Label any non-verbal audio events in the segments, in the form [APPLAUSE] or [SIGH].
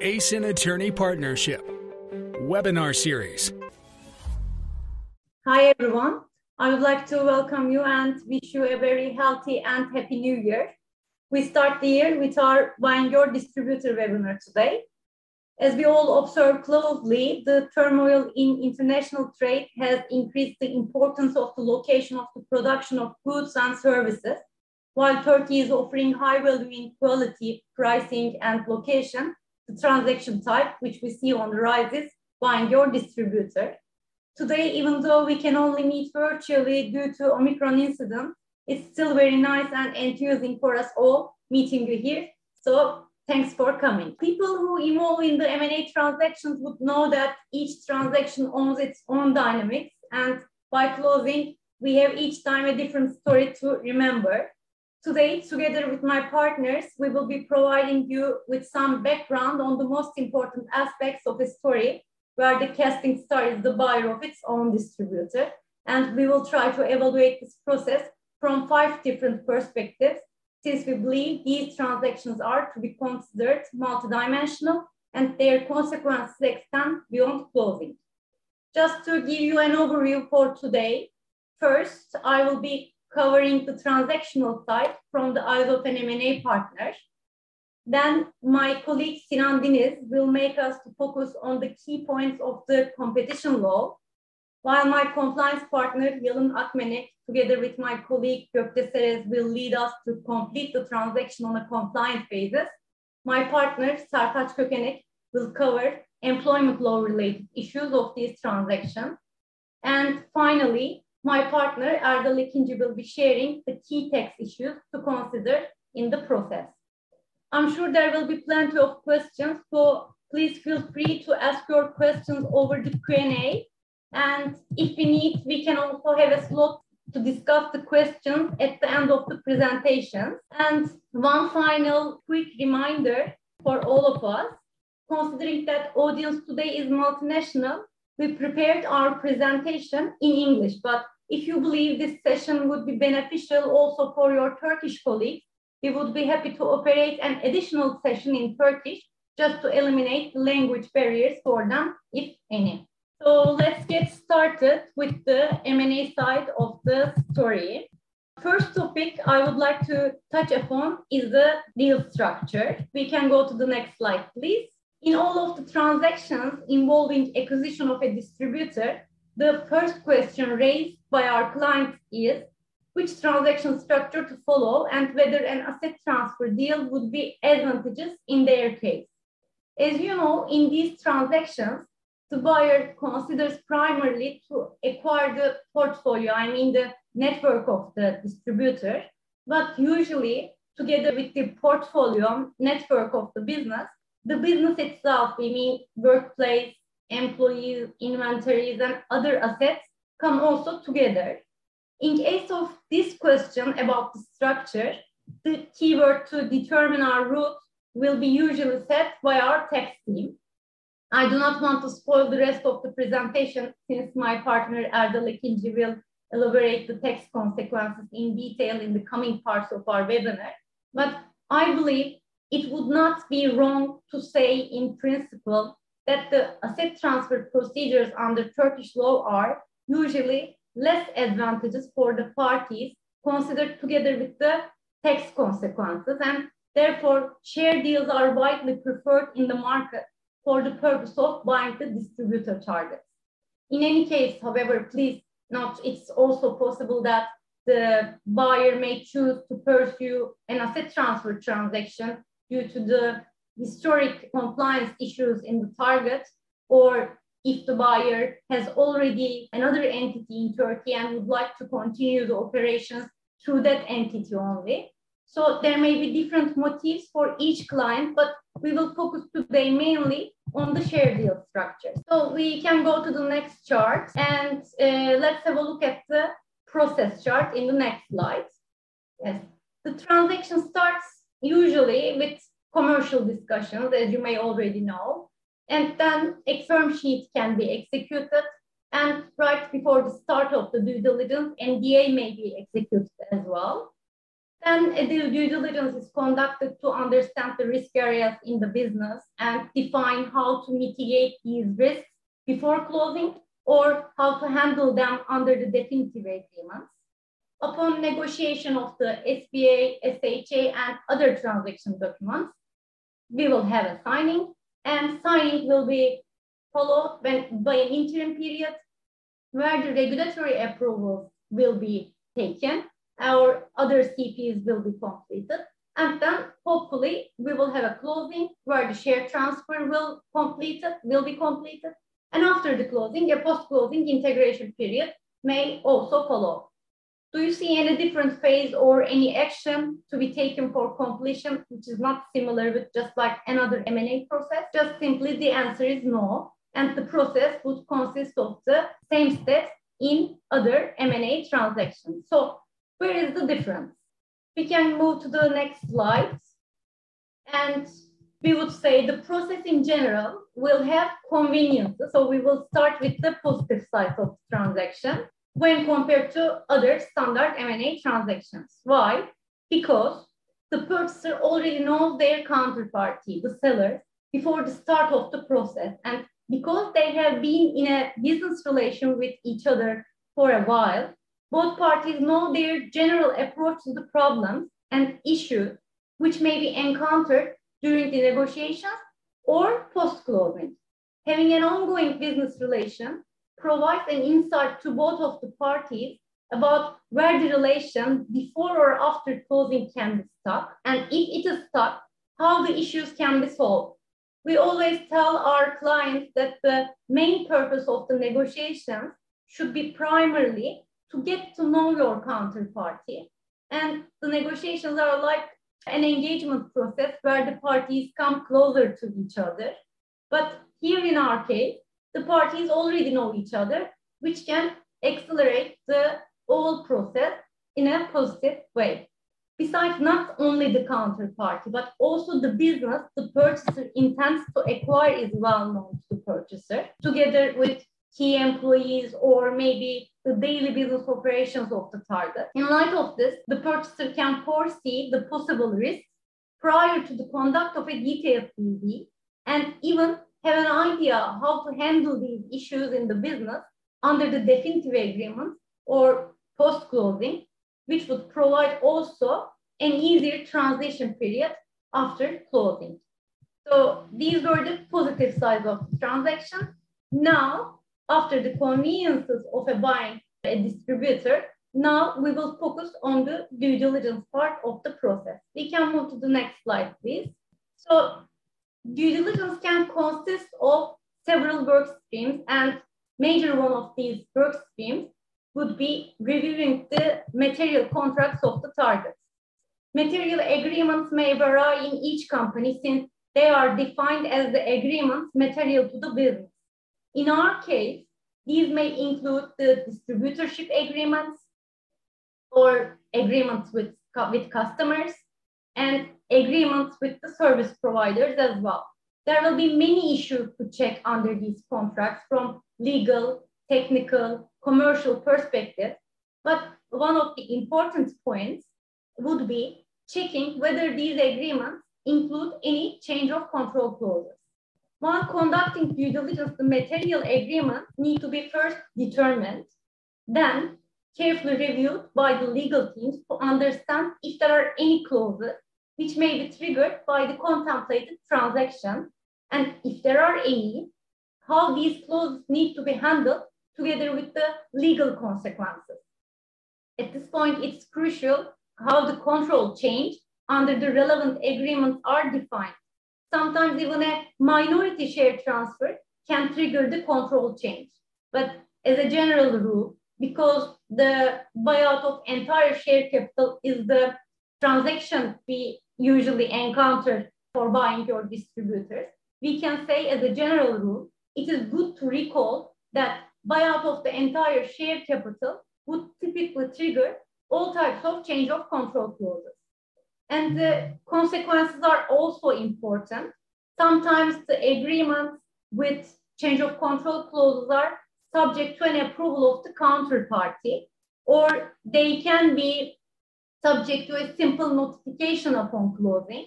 Esin Attorney Partnership Webinar Series. Hi, everyone. I would like to welcome you and wish you a very healthy and happy new year. We start the year with our Buying Your Distributor webinar today. As we all observe closely, the turmoil in international trade has increased the importance of the location of the production of goods and services. While Turkey is offering high value in quality, pricing, and location, the transaction type, which we see on the rise, is buying your distributor. Today, even though we can only meet virtually due to Omicron incident, it's still very nice and enthusing for us all meeting you here. So Thanks for coming. People who involve in the M&A transactions would know that each transaction owns its own dynamics. And by closing, we have each time a different story to remember. Today, together with my partners, we will be providing you with some background on the most important aspects of a story where the casting star is the buyer of its own distributor. And we will try to evaluate this process from five different perspectives since we believe these transactions are to be considered multidimensional and their consequences extend beyond closing. Just to give you an overview for today, first, I will be covering the transactional side from the eyes of an M&A partner. Then my colleague Sinan Diniz will make us to focus on the key points of the competition law while my compliance partner, Yalın Akmenek, together with my colleague Gökçe Serez, will lead us to complete the transaction on a compliant basis, my partner, Sertaç Kökenek, will cover employment law related issues of these transactions. And finally, my partner, Erdal Ekinci, will be sharing the key tax issues to consider in the process. I'm sure there will be plenty of questions, so please feel free to ask your questions over the Q&A and if we need, we can also have a slot to discuss the questions at the end of the presentation. And one final quick reminder for all of us, considering that audience today is multinational, we prepared our presentation in English, but if you believe this session would be beneficial also for your Turkish colleagues, we would be happy to operate an additional session in Turkish just to eliminate language barriers for them, if any. So let's get started with the M&A side of the story. First topic I would like to touch upon is the deal structure. We can go to the next slide, please. In all of the transactions involving acquisition of a distributor, the first question raised by our clients is which transaction structure to follow and whether an asset transfer deal would be advantageous in their case. As you know, in these transactions, the buyer considers primarily to acquire the portfolio, I mean the network of the distributor, but usually together with the portfolio network of the business, the business itself, we mean workplace, employees, inventories, and other assets come also together. In case of this question about the structure, the keyword to determine our route will be usually set by our tax team. I do not want to spoil the rest of the presentation since my partner Erdal Ekinci will elaborate the tax consequences in detail in the coming parts of our webinar. But I believe it would not be wrong to say in principle that the asset transfer procedures under Turkish law are usually less advantageous for the parties considered together with the tax consequences and therefore share deals are widely preferred in the market for the purpose of buying the distributor targets. In any case, however, please note it's also possible that the buyer may choose to pursue an asset transfer transaction due to the historic compliance issues in the target, or if the buyer has already another entity in Turkey and would like to continue the operations through that entity only. So there may be different motives for each client, but we will focus today mainly on the share deal structure. So we can go to the next chart and uh, let's have a look at the process chart in the next slide. Yes, the transaction starts usually with commercial discussions, as you may already know, and then a firm sheet can be executed and right before the start of the due diligence, NDA may be executed as well. Then a due diligence is conducted to understand the risk areas in the business and define how to mitigate these risks before closing or how to handle them under the definitive agreements. Upon negotiation of the SPA, SHA, and other transaction documents, we will have a signing, and signing will be followed by an interim period where the regulatory approvals will be taken, our other CPs will be completed, and then hopefully we will have a closing where the share transfer will will be completed, and after the closing, a post-closing integration period may also follow. Do you see any different phase or any action to be taken for completion, which is not similar with just like another M&A process? Just simply the answer is no. And the process would consist of the same steps in other M&A transactions. So where is the difference? We can move to the next slide. And we would say the process in general will have conveniences. So we will start with the positive side of the transaction when compared to other standard M&A transactions. Why? Because the purchaser already knows their counterparty, the seller, before the start of the process. And because they have been in a business relation with each other for a while, both parties know their general approach to the problems and issues which may be encountered during the negotiations or post-closing. Having an ongoing business relation provides an insight to both of the parties about where the relation before or after closing can be stuck, and if it is stuck, how the issues can be solved. We always tell our clients that the main purpose of the negotiations should be primarily to get to know your counterparty. And the negotiations are like an engagement process where the parties come closer to each other. But here in our case, the parties already know each other, which can accelerate the whole process in a positive way. Besides, not only the counterparty, but also the business the purchaser intends to acquire is well known to the purchaser, together with key employees or maybe the daily business operations of the target. In light of this, the purchaser can foresee the possible risks prior to the conduct of a detailed DD and even have an idea how to handle these issues in the business under the definitive agreement or post closing, which would provide also an easier transition period after closing. So these were the positive sides of the transaction. Now, after the conveniences of a buying a distributor, now we will focus on the due diligence part of the process. We can move to the next slide, please. So due diligence can consist of several work streams and major one of these work streams would be reviewing the material contracts of the targets. Material agreements may vary in each company since they are defined as the agreements material to the business. In our case, these may include the distributorship agreements or agreements with, with customers and agreements with the service providers as well. There will be many issues to check under these contracts from legal, technical, commercial perspective. But one of the important points would be checking whether these agreements include any change of control clauses. While conducting due diligence, the material agreements need to be first determined, then carefully reviewed by the legal teams to understand if there are any clauses which may be triggered by the contemplated transaction, and if there are any, how these clauses need to be handled together with the legal consequences. At this point, it's crucial how the control change under the relevant agreements are defined. Sometimes even a minority share transfer can trigger the control change. But as a general rule, because the buyout of entire share capital is the transaction we usually encounter for buying your distributors, we can say as a general rule, it is good to recall that buyout of the entire share capital would typically trigger all types of change of control clauses. And the consequences are also important. Sometimes the agreements with change of control clauses are subject to an approval of the counterparty, or they can be subject to a simple notification upon closing.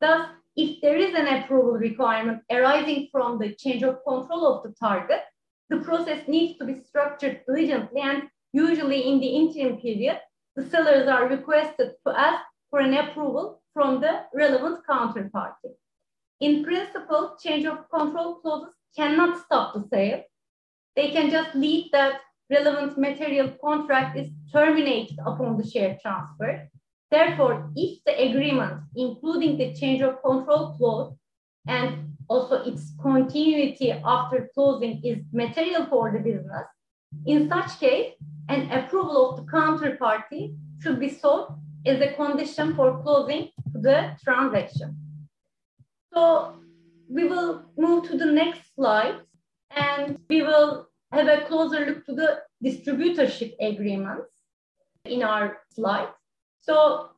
Thus, if there is an approval requirement arising from the change of control of the target, the process needs to be structured diligently and usually in the interim period, the sellers are requested to ask for an approval from the relevant counterparty. In principle, change of control clauses cannot stop the sale. They can just lead that relevant material contract is terminated upon the share transfer. Therefore, if the agreement, including the change of control clause and also its continuity after closing is material for the business, in such case, an approval of the counterparty should be sought as a condition for closing the transaction. So we will move to the next slide and we will have a closer look to the distributorship agreements in our slide. So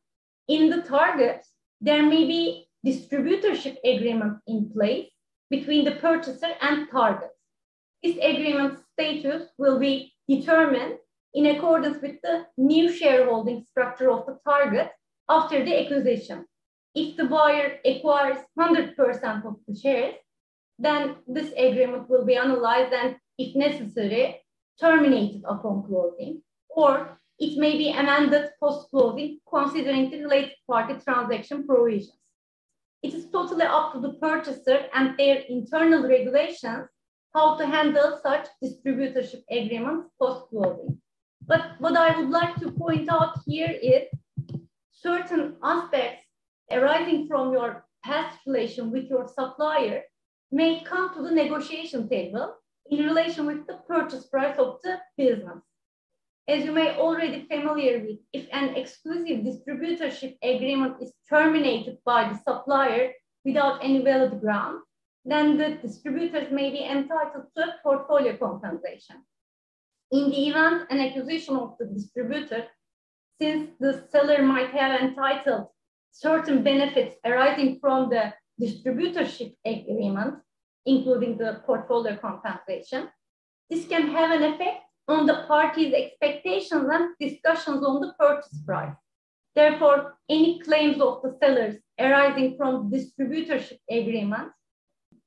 in the target, there may be distributorship agreement in place between the purchaser and target. This agreement status will be determined in accordance with the new shareholding structure of the target after the acquisition. If the buyer acquires 100% of the shares, then this agreement will be analyzed and, if necessary, terminated upon closing, or it may be amended post-closing considering the related party transaction provisions. It is totally up to the purchaser and their internal regulations how to handle such distributorship agreements post-closing. But what I would like to point out here is certain aspects arising from your past relation with your supplier may come to the negotiation table in relation with the purchase price of the business. As you may already be familiar with, if an exclusive distributorship agreement is terminated by the supplier without any valid ground, then the distributors may be entitled to a portfolio compensation. In the event an acquisition of the distributor, since the seller might have entitled certain benefits arising from the distributorship agreement, including the portfolio compensation, this can have an effect on the parties' expectations and discussions on the purchase price. Therefore, any claims of the sellers arising from distributorship agreement,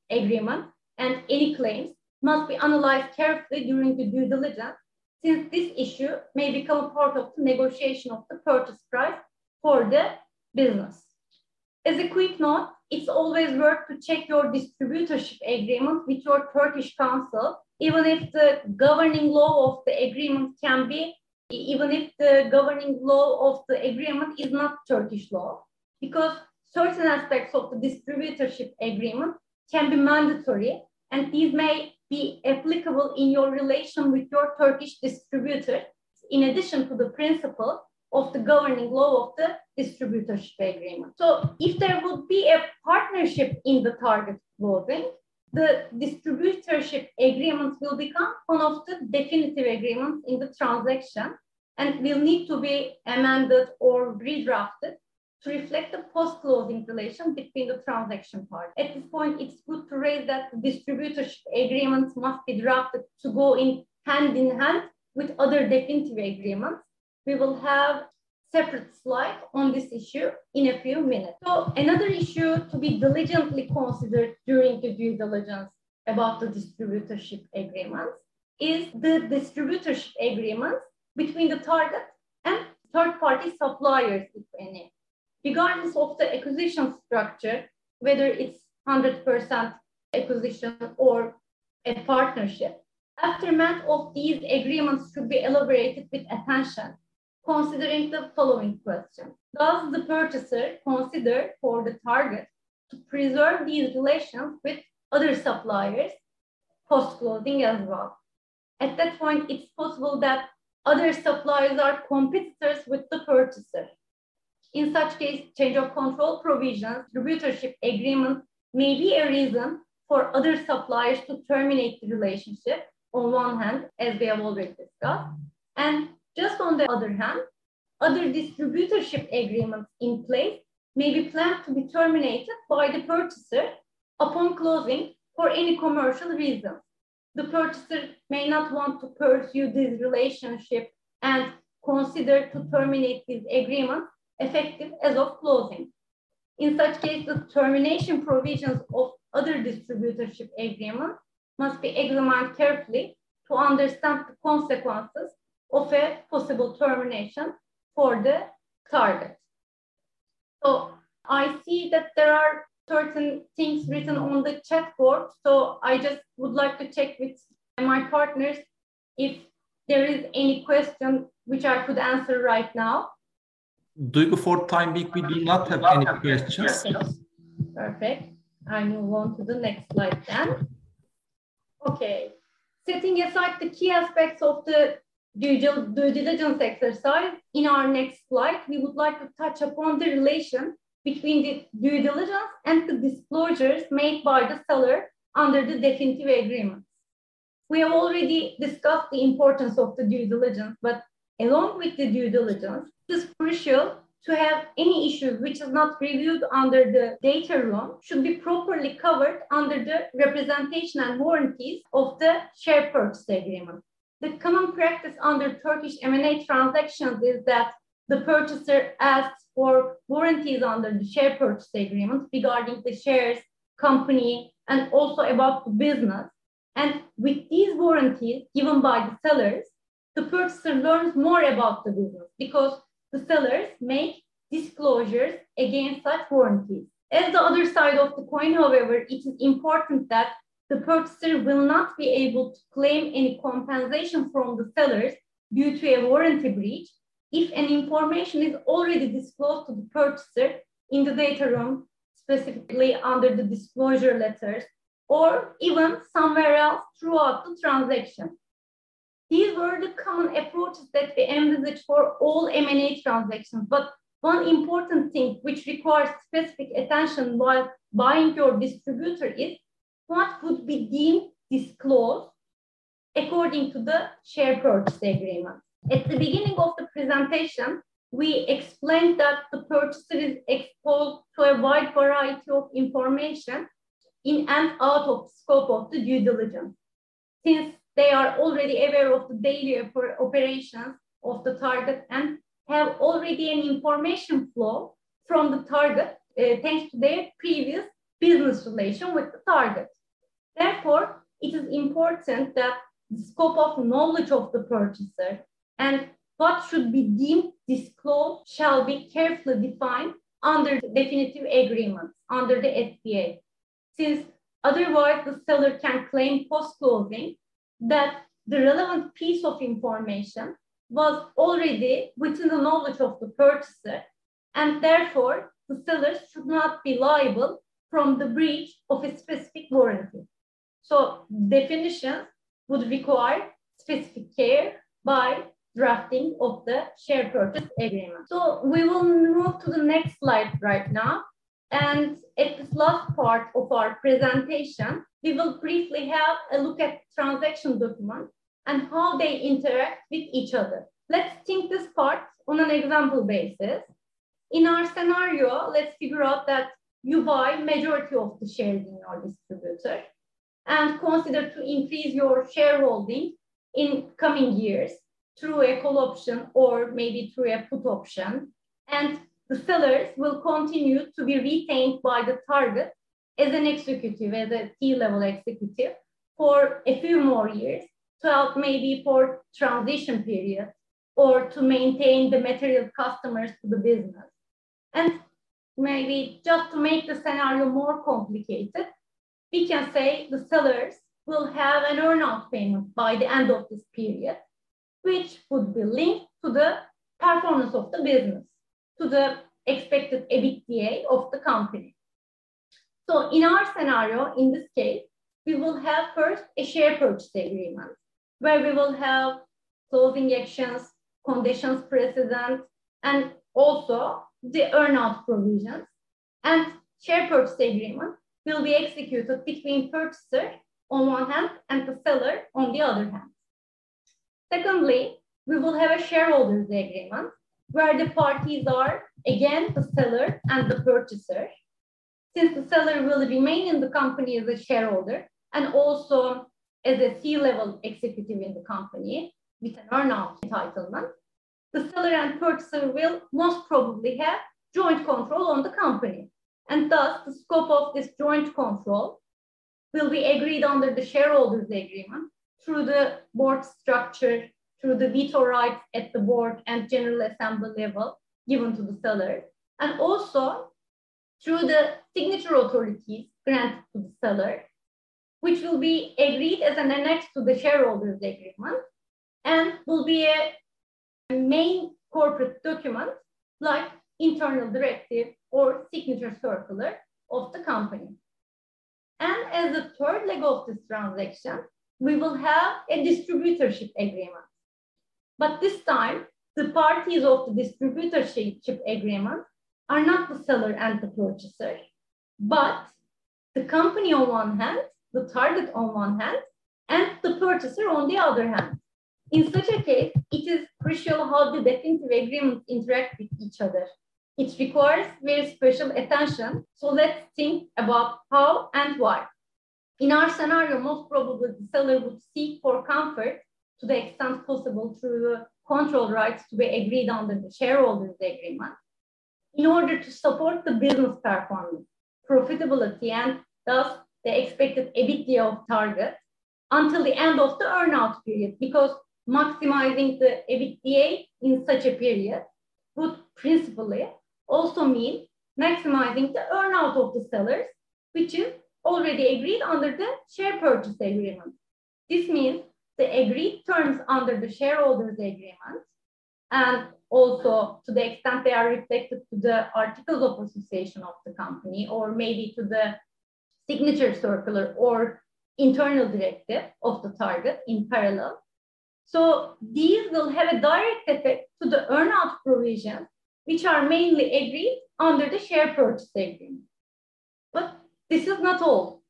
agreement and any claims must be analyzed carefully during the due diligence, since this issue may become part of the negotiation of the purchase price for the business. As a quick note, it's always worth to check your distributorship agreement with your Turkish counsel, even if the governing law of the agreement can be, even if the governing law of the agreement is not Turkish law, because certain aspects of the distributorship agreement can be mandatory and these may be applicable in your relation with your Turkish distributor, in addition to the principle of the governing law of the distributorship agreement. So if there would be a partnership in the target closing, the distributorship agreement will become one of the definitive agreements in the transaction and will need to be amended or redrafted to reflect the post-closing relation between the transaction parties. At this point, it's good to raise that the distributorship agreements must be drafted to go in hand in hand with other definitive agreements we will have separate slide on this issue in a few minutes. So another issue to be diligently considered during the due diligence about the distributorship agreements is the distributorship agreements between the target and third-party suppliers, if any. Regardless of the acquisition structure, whether it's 100% acquisition or a partnership, aftermath of these agreements should be elaborated with attention considering the following question. Does the purchaser consider for the target to preserve these relations with other suppliers post-closing as well? At that point, it's possible that other suppliers are competitors with the purchaser. In such case, change of control provisions, distributorship agreement may be a reason for other suppliers to terminate the relationship on one hand, as we have already discussed, and just on the other hand, other distributorship agreements in place may be planned to be terminated by the purchaser upon closing for any commercial reason. The purchaser may not want to pursue this relationship and consider to terminate this agreement effective as of closing. In such case, the termination provisions of other distributorship agreements must be examined carefully to understand the consequences of a possible termination for the target. So I see that there are certain things written on the chat board. So I just would like to check with my partners if there is any question which I could answer right now. Duygu, for time being, we do not have any questions. Perfect. I move on to the next slide then. Okay. Setting aside the key aspects of the due, due diligence exercise, in our next slide, we would like to touch upon the relation between the due diligence and the disclosures made by the seller under the definitive agreements. We have already discussed the importance of the due diligence, but along with the due diligence, it is crucial to have any issues which is not reviewed under the data room should be properly covered under the representation and warranties of the share purchase agreement. The common practice under Turkish M&A transactions is that the purchaser asks for warranties under the share purchase agreement regarding the shares, company, and also about the business. And with these warranties given by the sellers, the purchaser learns more about the business because the sellers make disclosures against such warranties. As the other side of the coin, however, it is important that the purchaser will not be able to claim any compensation from the sellers due to a warranty breach if an information is already disclosed to the purchaser in the data room, specifically under the disclosure letters, or even somewhere else throughout the transaction. These were the common approaches that we envisage for all M&A transactions. But one important thing which requires specific attention while buying your distributor is what would be deemed disclosed according to the share purchase agreement. At the beginning of the presentation, we explained that the purchaser is exposed to a wide variety of information in and out of scope of the due diligence. Since they are already aware of the daily operations of the target and have already an information flow from the target uh, thanks to their previous business relation with the target. Therefore, it is important that the scope of knowledge of the purchaser and what should be deemed disclosed shall be carefully defined under the definitive agreements, under the SPA, since otherwise the seller can claim post-closing that the relevant piece of information was already within the knowledge of the purchaser, and therefore the seller should not be liable from the breach of a specific warranty. So definitions would require specific care by drafting of the share purchase agreement. So we will move to the next slide right now. And at this last part of our presentation, we will briefly have a look at transaction documents and how they interact with each other. Let's think this part on an example basis. In our scenario, let's figure out that you buy majority of the shares in your distributor and consider to increase your shareholding in coming years through a call option or maybe through a put option. And the sellers will continue to be retained by the target as an executive, as a C-level executive for a few more years to help maybe for transition period or to maintain the material customers to the business. And maybe just to make the scenario more complicated, we can say the sellers will have an earnout payment by the end of this period, which would be linked to the performance of the business, to the expected EBITDA of the company. So in our scenario, in this case, we will have first a share purchase agreement where we will have closing actions, conditions precedent, and also the earnout provisions. And share purchase agreement will be executed between purchaser on one hand and the seller on the other hand. Secondly, we will have a shareholders agreement where the parties are again the seller and the purchaser. Since the seller will remain in the company as a shareholder and also as a C-level executive in the company with an earnout entitlement, the seller and purchaser will most probably have joint control on the company. And thus, the scope of this joint control will be agreed under the shareholders agreement through the board structure, through the veto rights at the board and general assembly level given to the seller, and also through the signature authorities granted to the seller, which will be agreed as an annex to the shareholders agreement and will be a main corporate document like internal directive or signature circular of the company. And as a third leg of this transaction, we will have a distributorship agreement. But this time, the parties of the distributorship agreement are not the seller and the purchaser, but the company on one hand, the target on one hand, and the purchaser on the other hand. In such a case, it is crucial how the definitive agreements interact with each other. It requires very special attention. So let's think about how and why. In our scenario, most probably the seller would seek for comfort to the extent possible through the control rights to be agreed under the shareholders agreement in order to support the business performance, profitability, and thus the expected EBITDA of target until the end of the earnout period because maximizing the EBITDA in such a period would principally also mean maximizing the earnout of the sellers, which is already agreed under the share purchase agreement. This means the agreed terms under the shareholders agreement and also to the extent they are reflected to the articles of association of the company or maybe to the signature circular or internal directive of the target in parallel. So these will have a direct effect to the earnout provisions which are mainly agreed under the share purchase agreement. But this is not all.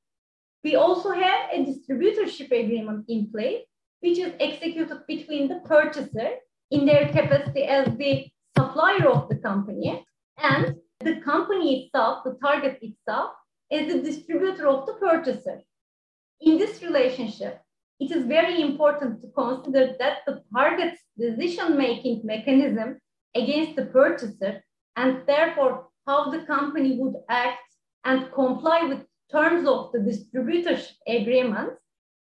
We also have a distributorship agreement in place, which is executed between the purchaser in their capacity as the supplier of the company and the company itself, the target itself, as the distributor of the purchaser. In this relationship, it is very important to consider that the target's decision-making mechanism against the purchaser and therefore how the company would act and comply with terms of the distributorship agreement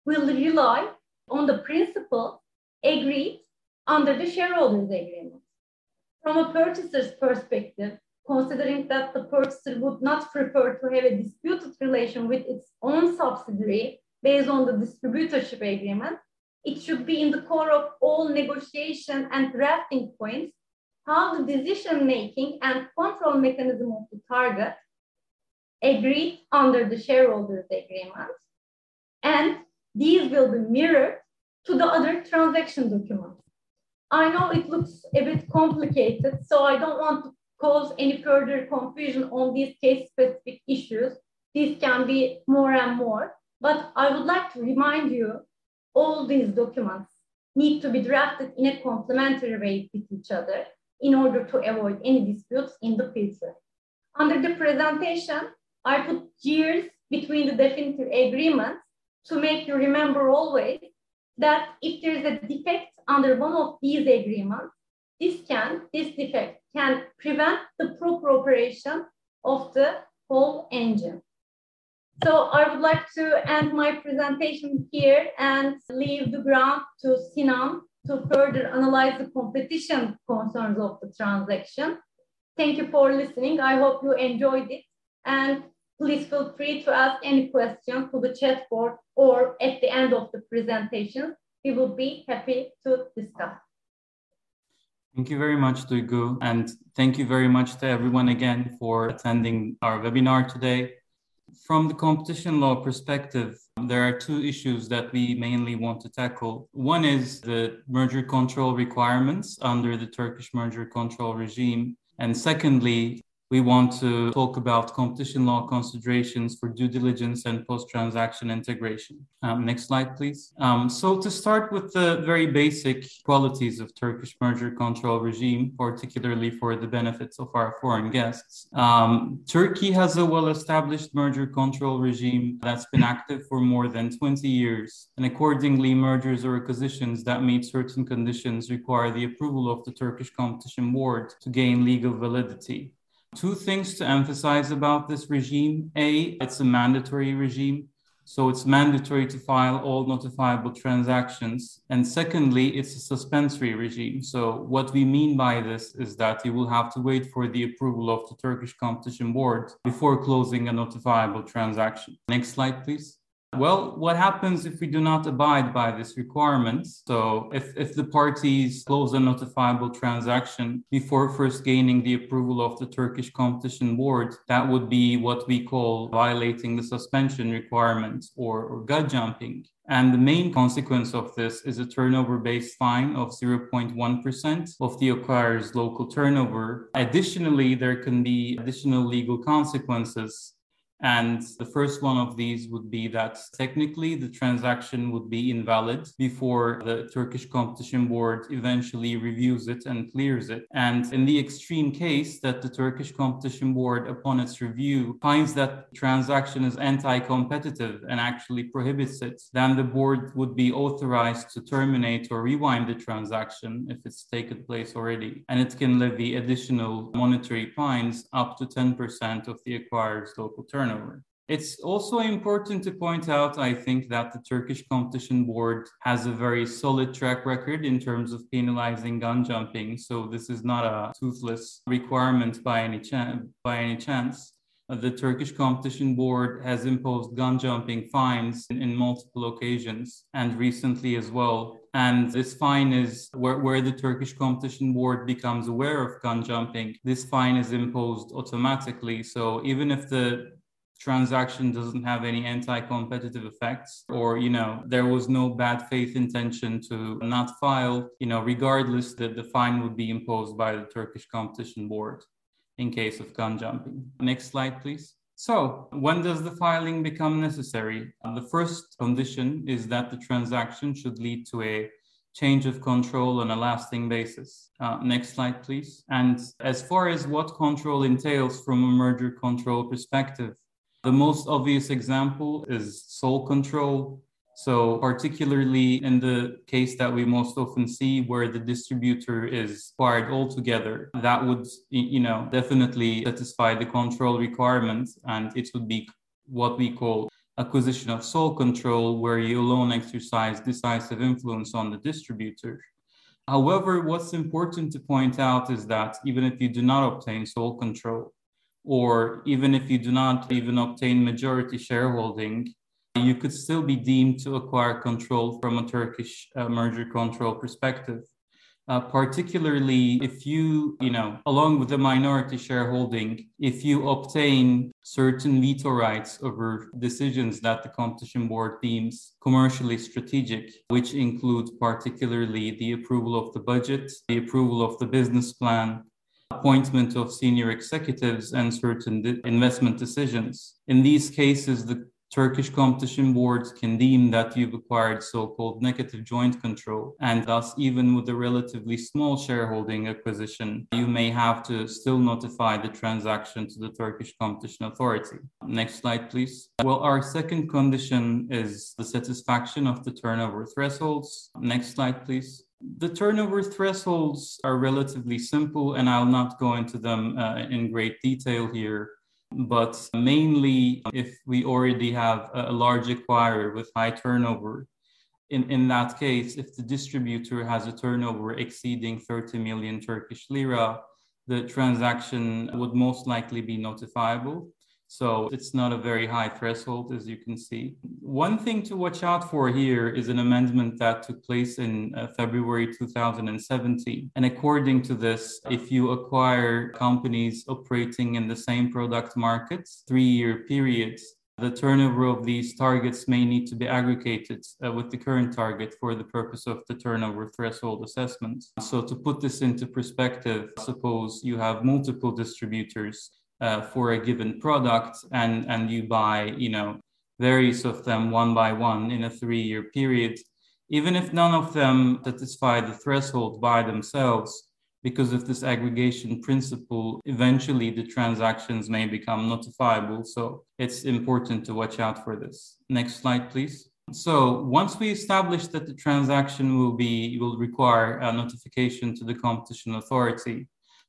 will rely on the principle agreed under the shareholders agreement. From a purchaser's perspective, considering that the purchaser would not prefer to have a disputed relation with its own subsidiary based on the distributorship agreement, it should be in the core of all negotiation and drafting points how the decision making and control mechanism of the target agreed under the shareholders agreement. And these will be mirrored to the other transaction documents. I know it looks a bit complicated, so I don't want to cause any further confusion on these case specific issues. These can be more and more, but I would like to remind you all these documents need to be drafted in a complementary way with each other in order to avoid any disputes in the future. Under the presentation, I put years between the definitive agreements to make you remember always that if there is a defect under one of these agreements, this can, this defect can prevent the proper operation of the whole engine. So I would like to end my presentation here and leave the ground to Sinan to further analyze the competition concerns of the transaction. Thank you for listening. I hope you enjoyed it. And please feel free to ask any questions to the chat board or at the end of the presentation. We will be happy to discuss. Thank you very much, Duygu. And thank you very much to everyone again for attending our webinar today. From the competition law perspective, there are two issues that we mainly want to tackle. One is the merger control requirements under the Turkish merger control regime. And secondly, we want to talk about competition law considerations for due diligence and post transaction integration. Um, next slide, please. Um, so, to start with the very basic qualities of Turkish merger control regime, particularly for the benefits of our foreign guests, um, Turkey has a well established merger control regime that's been active for more than 20 years, and accordingly, mergers or acquisitions that meet certain conditions require the approval of the Turkish Competition Board to gain legal validity. Two things to emphasize about this regime. A, it's a mandatory regime. So it's mandatory to file all notifiable transactions. And secondly, it's a suspensory regime. So what we mean by this is that you will have to wait for the approval of the Turkish Competition Board before closing a notifiable transaction. Next slide, please. Well, what happens if we do not abide by this requirement? So, if, if the parties close a notifiable transaction before first gaining the approval of the Turkish Competition Board, that would be what we call violating the suspension requirement or, or gun jumping. And the main consequence of this is a turnover based fine of 0.1% of the acquirer's local turnover. Additionally, there can be additional legal consequences and the first one of these would be that technically the transaction would be invalid before the Turkish Competition Board eventually reviews it and clears it. And in the extreme case that the Turkish Competition Board, upon its review, finds that transaction is anti competitive and actually prohibits it, then the board would be authorized to terminate or rewind the transaction if it's taken place already. And it can levy additional monetary fines up to 10% of the acquirer's local turnover turnover. It's also important to point out, I think, that the Turkish Competition Board has a very solid track record in terms of penalizing gun jumping. So this is not a toothless requirement by any, chance. by any chance. Uh, the Turkish Competition Board has imposed gun jumping fines in, in, multiple occasions and recently as well. And this fine is where, where the Turkish Competition Board becomes aware of gun jumping, this fine is imposed automatically. So even if the transaction doesn't have any anti-competitive effects or you know there was no bad faith intention to not file you know regardless that the fine would be imposed by the turkish competition board in case of gun jumping next slide please so when does the filing become necessary the first condition is that the transaction should lead to a change of control on a lasting basis. Uh, next slide, please. And as far as what control entails from a merger control perspective, the most obvious example is sole control. So, particularly in the case that we most often see where the distributor is acquired altogether, that would, you know, definitely satisfy the control requirement. And it would be what we call acquisition of sole control, where you alone exercise decisive influence on the distributor. However, what's important to point out is that even if you do not obtain sole control, or even if you do not even obtain majority shareholding, you could still be deemed to acquire control from a Turkish uh, merger control perspective. Uh, particularly if you, you know, along with the minority shareholding, if you obtain certain veto rights over decisions that the competition board deems commercially strategic, which include particularly the approval of the budget, the approval of the business plan, appointment of senior executives and certain de- investment decisions. In these cases, the Turkish competition boards can deem that you've acquired so-called negative joint control, and thus, even with a relatively small shareholding acquisition, you may have to still notify the transaction to the Turkish Competition Authority. Next slide, please. Well, our second condition is the satisfaction of the turnover thresholds. Next slide, please. The turnover thresholds are relatively simple, and I'll not go into them uh, in great detail here. But mainly, if we already have a large acquirer with high turnover, in, in that case, if the distributor has a turnover exceeding 30 million Turkish lira, the transaction would most likely be notifiable. So it's not a very high threshold, as you can see. One thing to watch out for here is an amendment that took place in uh, February 2017. And according to this, if you acquire companies operating in the same product markets, three year periods, the turnover of these targets may need to be aggregated uh, with the current target for the purpose of the turnover threshold assessment. So, to put this into perspective, suppose you have multiple distributors uh, for a given product and, and you buy, you know, various of them one by one in a three year period, even if none of them satisfy the threshold by themselves, because of this aggregation principle, eventually the transactions may become notifiable. So it's important to watch out for this. Next slide, please. So once we establish that the transaction will be will require a notification to the competition authority,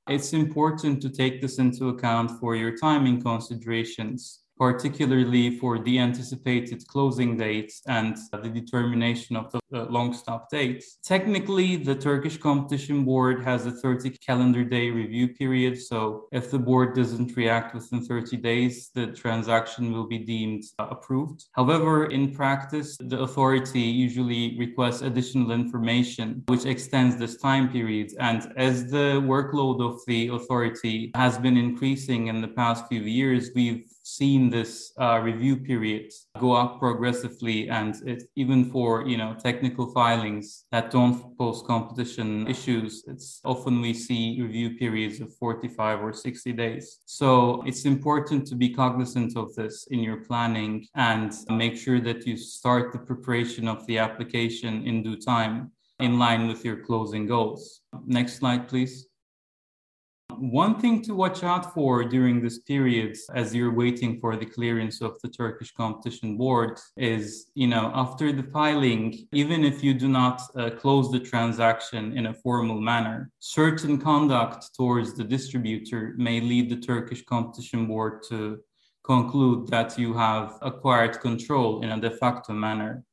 it's important to take this into account for your timing considerations particularly for the anticipated closing dates and the determination of the uh, long stop dates. Technically, the Turkish Competition Board has a 30 calendar day review period. So if the board doesn't react within 30 days, the transaction will be deemed uh, approved. However, in practice, the authority usually requests additional information, which extends this time period. And as the workload of the authority has been increasing in the past few years, we've seen this uh, review period go up progressively and it, even for you know technical filings that don't pose competition issues it's often we see review periods of 45 or 60 days. So it's important to be cognizant of this in your planning and make sure that you start the preparation of the application in due time in line with your closing goals. Next slide please one thing to watch out for during this period, as you're waiting for the clearance of the Turkish Competition Board, is, you know, after the filing, even if you do not uh, close the transaction in a formal manner, certain conduct towards the distributor may lead the Turkish Competition Board to conclude that you have acquired control in a de facto manner.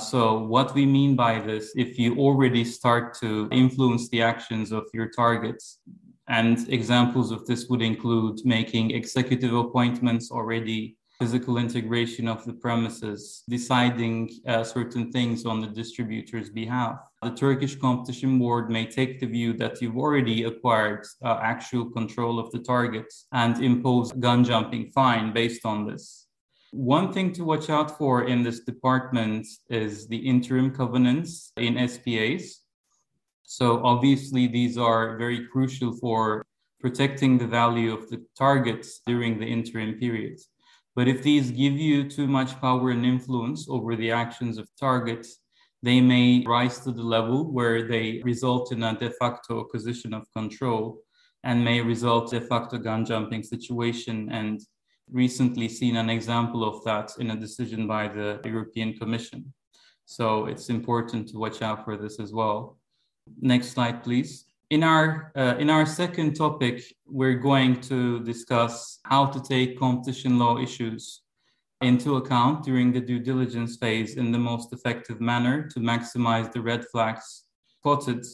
So, what we mean by this, if you already start to influence the actions of your targets, and examples of this would include making executive appointments already, physical integration of the premises, deciding uh, certain things on the distributor's behalf. The Turkish Competition Board may take the view that you've already acquired uh, actual control of the targets and impose gun jumping fine based on this. One thing to watch out for in this department is the interim covenants in SPAs. So obviously, these are very crucial for protecting the value of the targets during the interim periods. But if these give you too much power and influence over the actions of targets, they may rise to the level where they result in a de facto acquisition of control and may result de facto gun jumping situation and recently seen an example of that in a decision by the European Commission. So it's important to watch out for this as well. Next slide, please. In our, uh, in our second topic, we're going to discuss how to take competition law issues into account during the due diligence phase in the most effective manner to maximize the red flags spotted,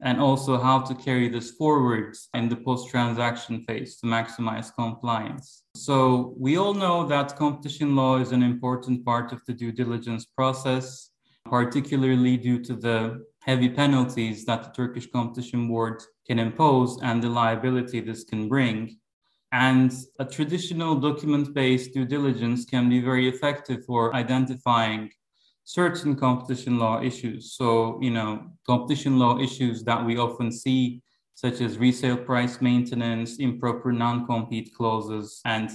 and also how to carry this forward in the post transaction phase to maximize compliance. So, we all know that competition law is an important part of the due diligence process, particularly due to the heavy penalties that the Turkish Competition Board can impose and the liability this can bring. And a traditional document based due diligence can be very effective for identifying certain competition law issues. So, you know, competition law issues that we often see, such as resale price maintenance, improper non compete clauses, and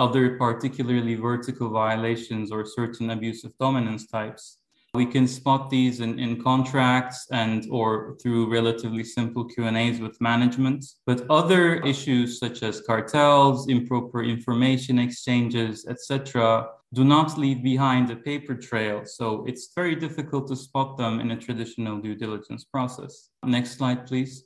other particularly vertical violations or certain abusive dominance types we can spot these in, in contracts and or through relatively simple Q&As with management. But other issues such as cartels, improper information exchanges, etc., do not leave behind a paper trail. So it's very difficult to spot them in a traditional due diligence process. Next slide, please.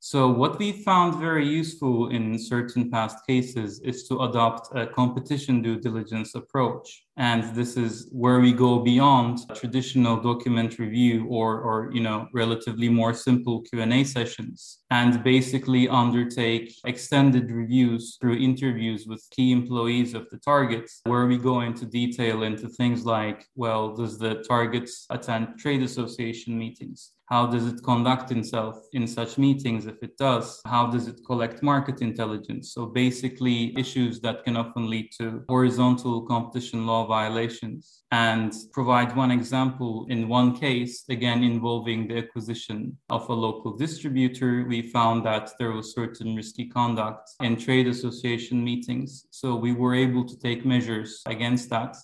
So what we found very useful in certain past cases is to adopt a competition due diligence approach. And this is where we go beyond traditional document review or, or you know, relatively more simple Q&A sessions and basically undertake extended reviews through interviews with key employees of the targets, where we go into detail into things like, well, does the targets attend trade association meetings? How does it conduct itself in such meetings? If it does, how does it collect market intelligence? So basically issues that can often lead to horizontal competition law violations and provide one example in one case, again involving the acquisition of a local distributor. We found that there was certain risky conduct in trade association meetings. So we were able to take measures against that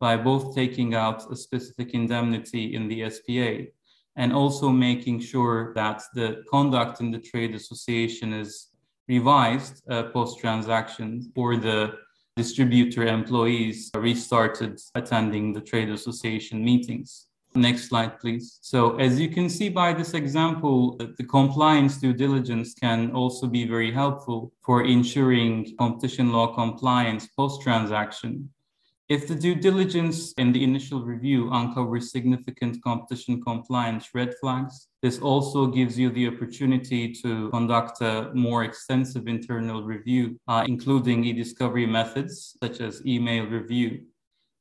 by both taking out a specific indemnity in the SPA and also making sure that the conduct in the trade association is revised uh, post transaction for the distributor employees restarted attending the trade association meetings. Next slide, please. So, as you can see by this example, the compliance due diligence can also be very helpful for ensuring competition law compliance post transaction. If the due diligence in the initial review uncovers significant competition compliance red flags, this also gives you the opportunity to conduct a more extensive internal review, uh, including e-discovery methods such as email review.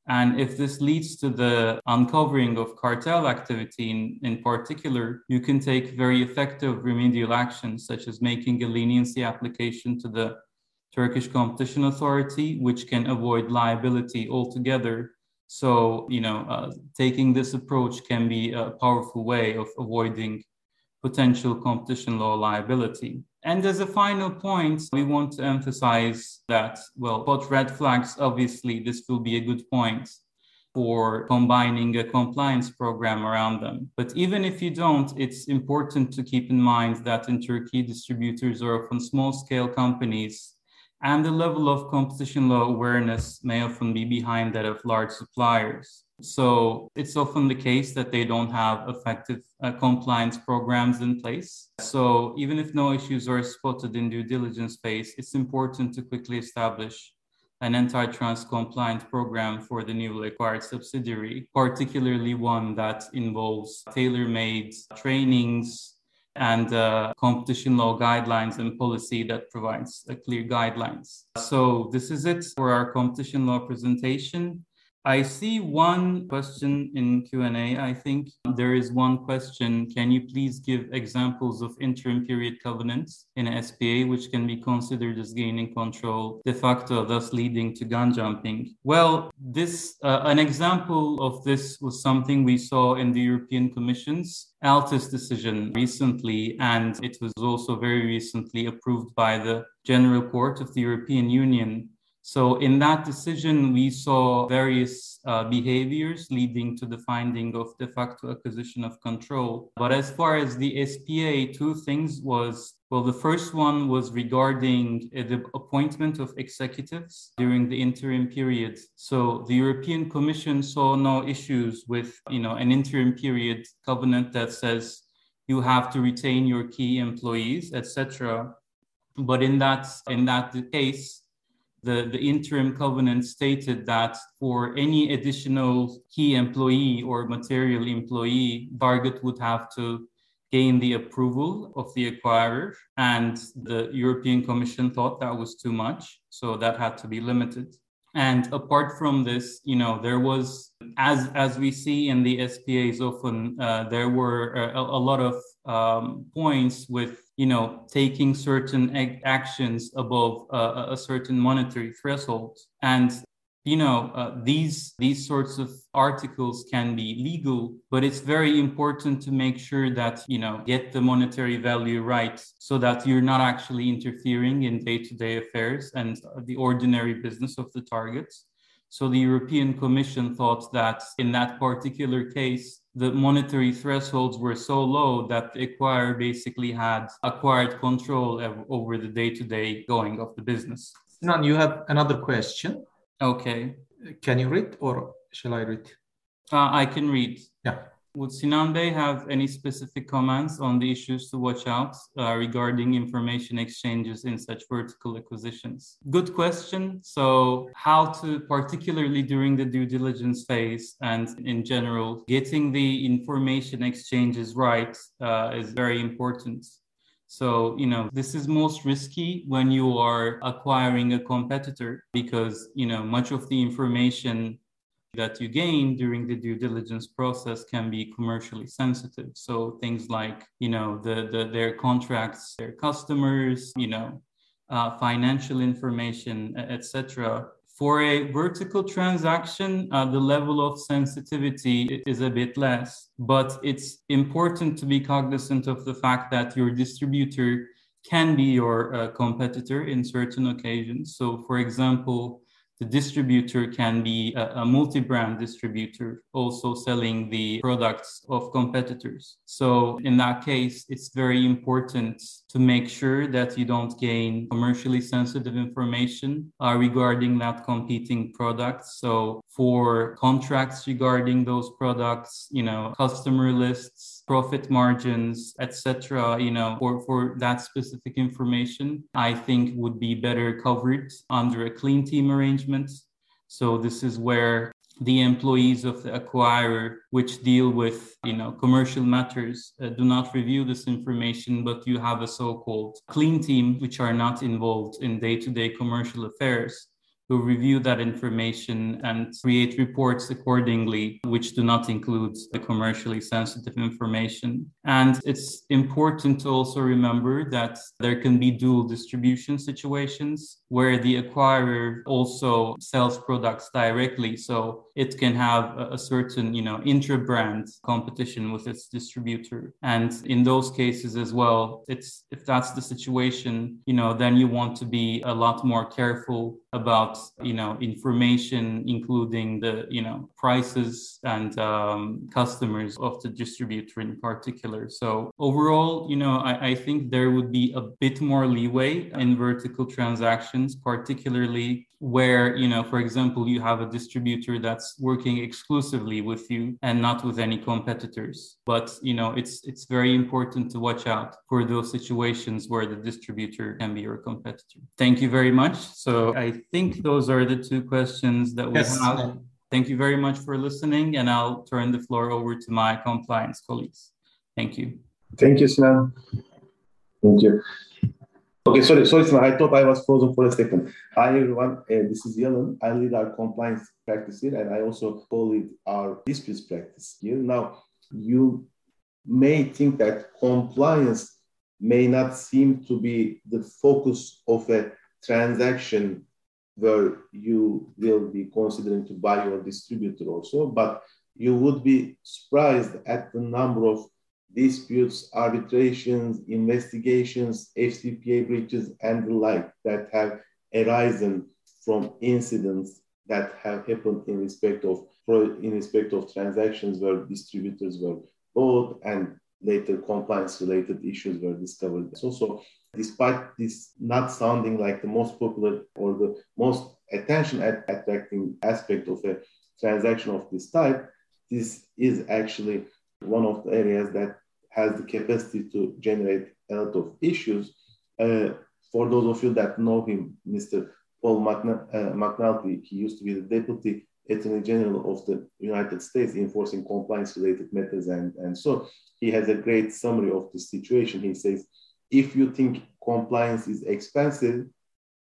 And if this leads to the uncovering of cartel activity in, in particular, you can take very effective remedial actions, such as making a leniency application to the Turkish Competition Authority, which can avoid liability altogether. So, you know, uh, taking this approach can be a powerful way of avoiding potential competition law liability. And as a final point, we want to emphasize that, well, but red flags, obviously, this will be a good point for combining a compliance program around them. But even if you don't, it's important to keep in mind that in Turkey, distributors are often small scale companies and the level of competition law awareness may often be behind that of large suppliers. So it's often the case that they don't have effective uh, compliance programs in place. So even if no issues are spotted in due diligence phase, it's important to quickly establish an antitrust compliance program for the newly acquired subsidiary, particularly one that involves tailor-made trainings, and uh, competition law guidelines and policy that provides clear guidelines. So this is it for our competition law presentation. I see one question in Q&A. I think there is one question. Can you please give examples of interim period covenants in a SPA which can be considered as gaining control de facto, thus leading to gun jumping? Well, this uh, an example of this was something we saw in the European Commission's Altice decision recently, and it was also very recently approved by the General Court of the European Union so in that decision, we saw various uh, behaviors leading to the finding of de facto acquisition of control. But as far as the SPA, two things was, well, the first one was regarding uh, the appointment of executives during the interim period. So the European Commission saw no issues with, you know, an interim period covenant that says you have to retain your key employees, etc. But in that in that case, the, the interim covenant stated that for any additional key employee or material employee, Target would have to gain the approval of the acquirer. And the European Commission thought that was too much. So that had to be limited. And apart from this, you know, there was, as as we see in the SPAs often, uh, there were a, a lot of um, points with you know taking certain ag- actions above uh, a certain monetary threshold and you know uh, these these sorts of articles can be legal but it's very important to make sure that you know get the monetary value right so that you're not actually interfering in day-to-day affairs and the ordinary business of the targets. So the european commission thought that in that particular case the monetary thresholds were so low that the acquirer basically had acquired control over the day-to-day going of the business. Sinan, you have another question. Okay. Can you read or shall I read? Uh, I can read. Yeah. Would Sinan Bey have any specific comments on the issues to watch out uh, regarding information exchanges in such vertical acquisitions? Good question. So, how to, particularly during the due diligence phase and in general, getting the information exchanges right uh, is very important. So, you know, this is most risky when you are acquiring a competitor because, you know, much of the information that you gain during the due diligence process can be commercially sensitive. So things like, you know, the, the their contracts, their customers, you know, uh, financial information, etc. For a vertical transaction, uh, the level of sensitivity is a bit less, but it's important to be cognizant of the fact that your distributor can be your uh, competitor in certain occasions. So, for example, the distributor can be a, a multi-brand distributor also selling the products of competitors. So in that case it's very important to make sure that you don't gain commercially sensitive information uh, regarding that competing product so for contracts regarding those products you know customer lists profit margins, etc., you know, for, for that specific information, I think would be better covered under a clean team arrangement. So this is where the employees of the acquirer which deal with you know commercial matters uh, do not review this information but you have a so-called clean team which are not involved in day-to-day commercial affairs who review that information and create reports accordingly, which do not include the commercially sensitive information. And it's important to also remember that there can be dual distribution situations where the acquirer also sells products directly. So it can have a, certain, you know, intra-brand competition with its distributor. And in those cases as well, it's if that's the situation, you know, then you want to be a lot more careful about you know information including the you know prices and um, customers of the distributor in particular. So overall you know I, I think there would be a bit more leeway in vertical transactions particularly where you know for example you have a distributor that's working exclusively with you and not with any competitors. But you know it's it's very important to watch out for those situations where the distributor can be your competitor. Thank you very much. So i think those are the two questions that we yes. have. Thank you very much for listening and i'll turn the floor over to my compliance colleagues. Thank you. Thank you Sinan. thank you Okay, sorry, sorry, I thought I was frozen for a second. Hi, everyone. Uh, this is Yalın. I lead our compliance practice here, and I also co-lead our disputes practice here. Now, you may think that compliance may not seem to be the focus of a transaction where you will be considering to buy your distributor also, but you would be surprised at the number of disputes, arbitrations, investigations, FCPA breaches, and the like that have arisen from incidents that have happened in respect of in respect of transactions where distributors were bought and later compliance related issues were discovered. So, so despite this not sounding like the most popular or the most attention attracting aspect of a transaction of this type, this is actually one of the areas that has the capacity to generate a lot of issues. Uh, for those of you that know him, Mr. Paul McN- uh, McNulty, he used to be the Deputy Attorney General of the United States enforcing compliance related matters. And, and so he has a great summary of the situation. He says, if you think compliance is expensive,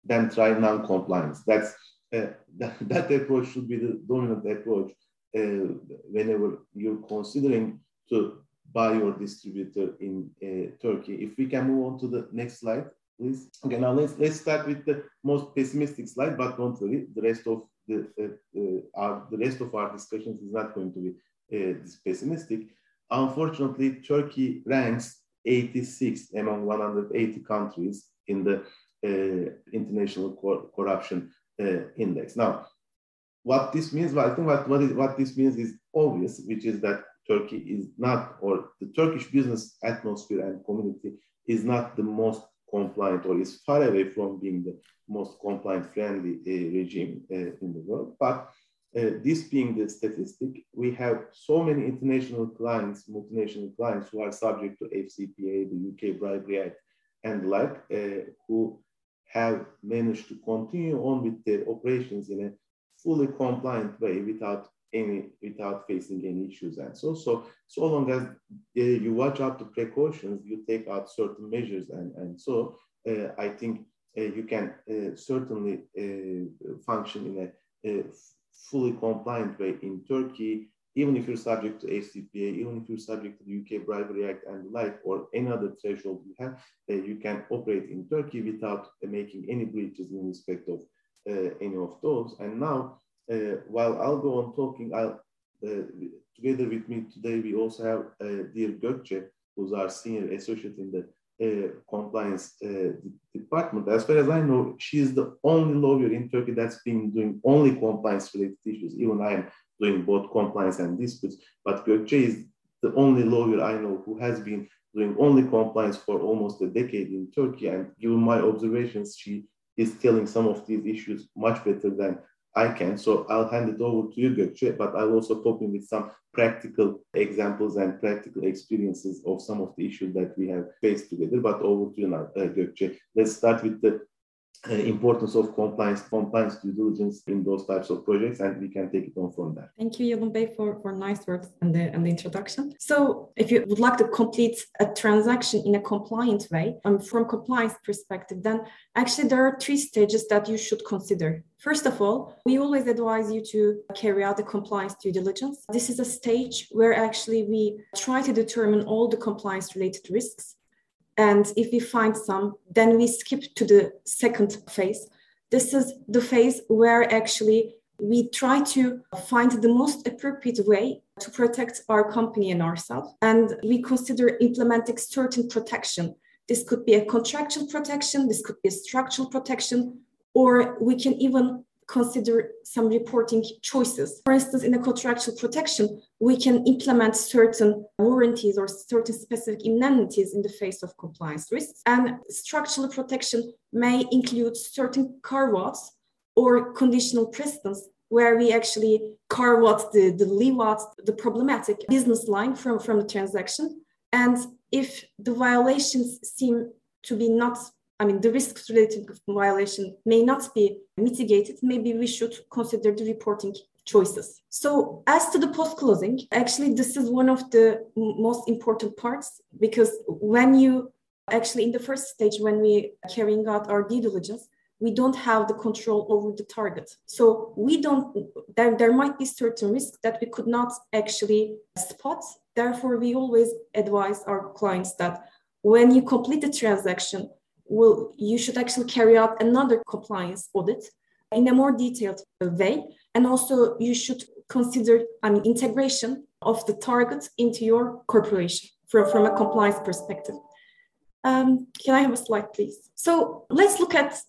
then try non compliance. That's uh, [LAUGHS] that, that approach should be the dominant approach uh, whenever you're considering to by your distributor in uh, Turkey. If we can move on to the next slide, please. Okay, now let's let's start with the most pessimistic slide, but don't worry, the rest of the uh, uh, our the rest of our discussions is not going to be uh, this pessimistic. Unfortunately, Turkey ranks 86 among 180 countries in the uh, International Cor Corruption uh, Index. Now, what this means, well, I think what, what, is, what this means is obvious, which is that Turkey is not, or the Turkish business atmosphere and community is not the most compliant or is far away from being the most compliant friendly uh, regime uh, in the world. But uh, this being the statistic, we have so many international clients, multinational clients who are subject to FCPA, the UK Bribery Act, and the like, uh, who have managed to continue on with their operations in a fully compliant way without any without facing any issues. And so, so, so long as uh, you watch out the precautions, you take out certain measures. And, and so uh, I think uh, you can certainly function in a, a, fully compliant way in Turkey, even if you're subject to FCPA, even if you're subject to the UK Bribery Act and the like, or any other threshold you have, you can operate in Turkey without making any breaches in respect of any of those. And now, uh, while I'll go on talking, I'll uh, together with me today, we also have uh, dear Gökçe, who's our senior associate in the uh, compliance uh, department. As far as I know, she is the only lawyer in Turkey that's been doing only compliance related issues. Even I am doing both compliance and disputes, but Gökçe is the only lawyer I know who has been doing only compliance for almost a decade in Turkey. And given my observations, she is telling some of these issues much better than I can. So I'll hand it over to you, Gökçe, but I'll also talking with some practical examples and practical experiences of some of the issues that we have faced together. But over to you now, uh, Gökçe. Let's start with the uh, importance of compliance, compliance due diligence in those types of projects, and we can take it on from there. Thank you, Yalın Bey, for, for nice words and the, and the introduction. So if you would like to complete a transaction in a compliant way, um, from compliance perspective, then actually there are three stages that you should consider. First of all, we always advise you to carry out the compliance due diligence. This is a stage where actually we try to determine all the compliance related risks and if we find some, then we skip to the second phase. This is the phase where actually we try to find the most appropriate way to protect our company and ourselves. And we consider implementing certain protection. This could be a contractual protection, this could be a structural protection, or we can even consider some reporting choices. For instance, in a contractual protection, we can implement certain warranties or certain specific indemnities in the face of compliance risks. And structural protection may include certain carve-outs or conditional precedents where we actually carve out the, the leave out the problematic business line from, from the transaction. And if the violations seem to be not I mean, the risks related to violation may not be mitigated, maybe we should consider the reporting choices. So, as to the post closing, actually, this is one of the most important parts because when you actually, in the first stage, when we carrying out our due diligence, we don't have the control over the target. So we don't, there, there might be certain risks that we could not actually spot. Therefore, we always advise our clients that when you complete the transaction, will you should actually carry out another compliance audit in a more detailed way and also you should consider I mean, integration of the target into your corporation from, from a compliance perspective um, can i have a slide please so let's look at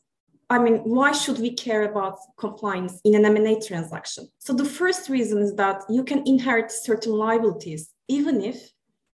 I mean, why should we care about compliance in an M&A transaction? So the first reason is that you can inherit certain liabilities, even if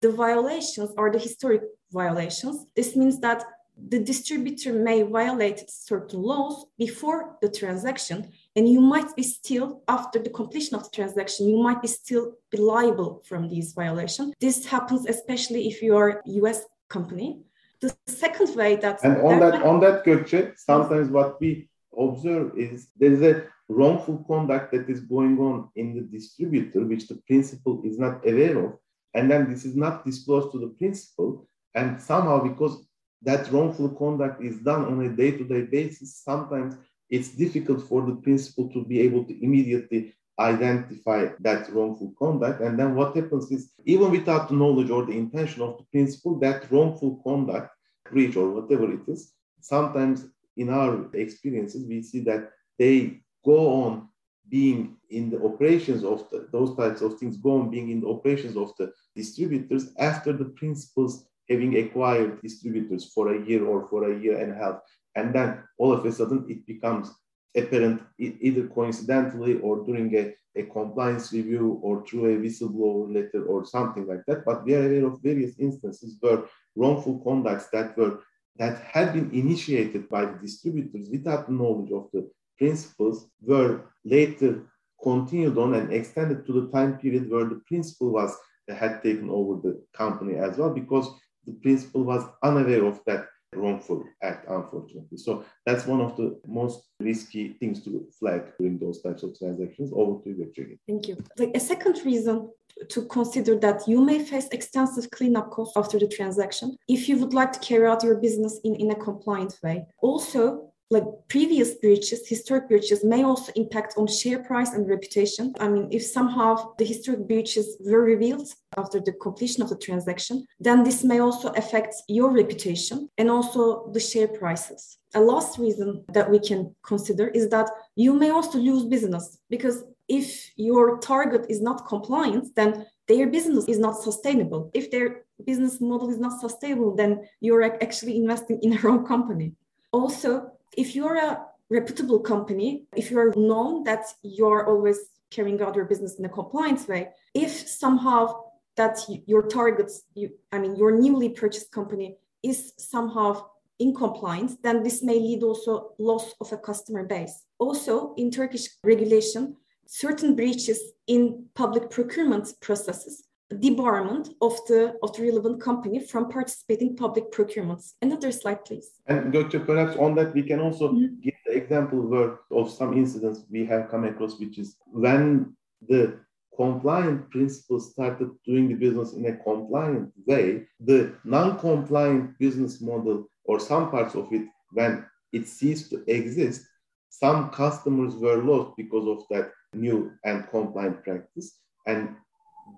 the violations are the historic violations. This means that the distributor may violate certain laws before the transaction and you might be still after the completion of the transaction you might be still be liable from these violations this happens especially if you are a us company. The second way that and on that, that on that Gökçe, sometimes what we observe is there is a wrongful conduct that is going on in the distributor which the principal is not aware of and then this is not disclosed to the principal and somehow because that wrongful conduct is done on a day-to-day basis, sometimes it's difficult for the principal to be able to immediately identify that wrongful conduct. And then what happens is, even without the knowledge or the intention of the principal, that wrongful conduct, breach or whatever it is, sometimes in our experiences, we see that they go on being in the operations of the, those types of things, go on being in the operations of the distributors after the principals having acquired distributors for a year or for a year and a half. And then all of a sudden it becomes apparent either coincidentally or during a, a compliance review or through a whistleblower letter or something like that. But we are aware of various instances where wrongful conducts that were that had been initiated by the distributors without the knowledge of the principals were later continued on and extended to the time period where the principal was had taken over the company as well because the principal was unaware of that wrongful act, unfortunately. So that's one of the most risky things to flag during those types of transactions. Over to you, Gökçe. Thank you. Like a second reason to consider that you may face extensive cleanup costs after the transaction if you would like to carry out your business in, in a compliant way. Also, like previous breaches, historic breaches may also impact on share price and reputation. I mean, if somehow the historic breaches were revealed after the completion of the transaction, then this may also affect your reputation and also the share prices. A last reason that we can consider is that you may also lose business because if your target is not compliant, then their business is not sustainable. If their business model is not sustainable, then you're actually investing in a wrong company. Also, if you're a reputable company, if you're known that you're always carrying out your business in a compliance way, if somehow that your targets, you, I mean, your newly purchased company is somehow in compliance, then this may lead also loss of a customer base. Also, in Turkish regulation, certain breaches in public procurement processes debarment of the of the relevant company from participating public procurements. Another slide, please. And Gökçe, perhaps on that we can also mm-hmm. give the example of some incidents we have come across, which is when the compliant principles started doing the business in a compliant way, the non-compliant business model or some parts of it, when it ceased to exist, some customers were lost because of that new and compliant practice. And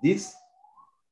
this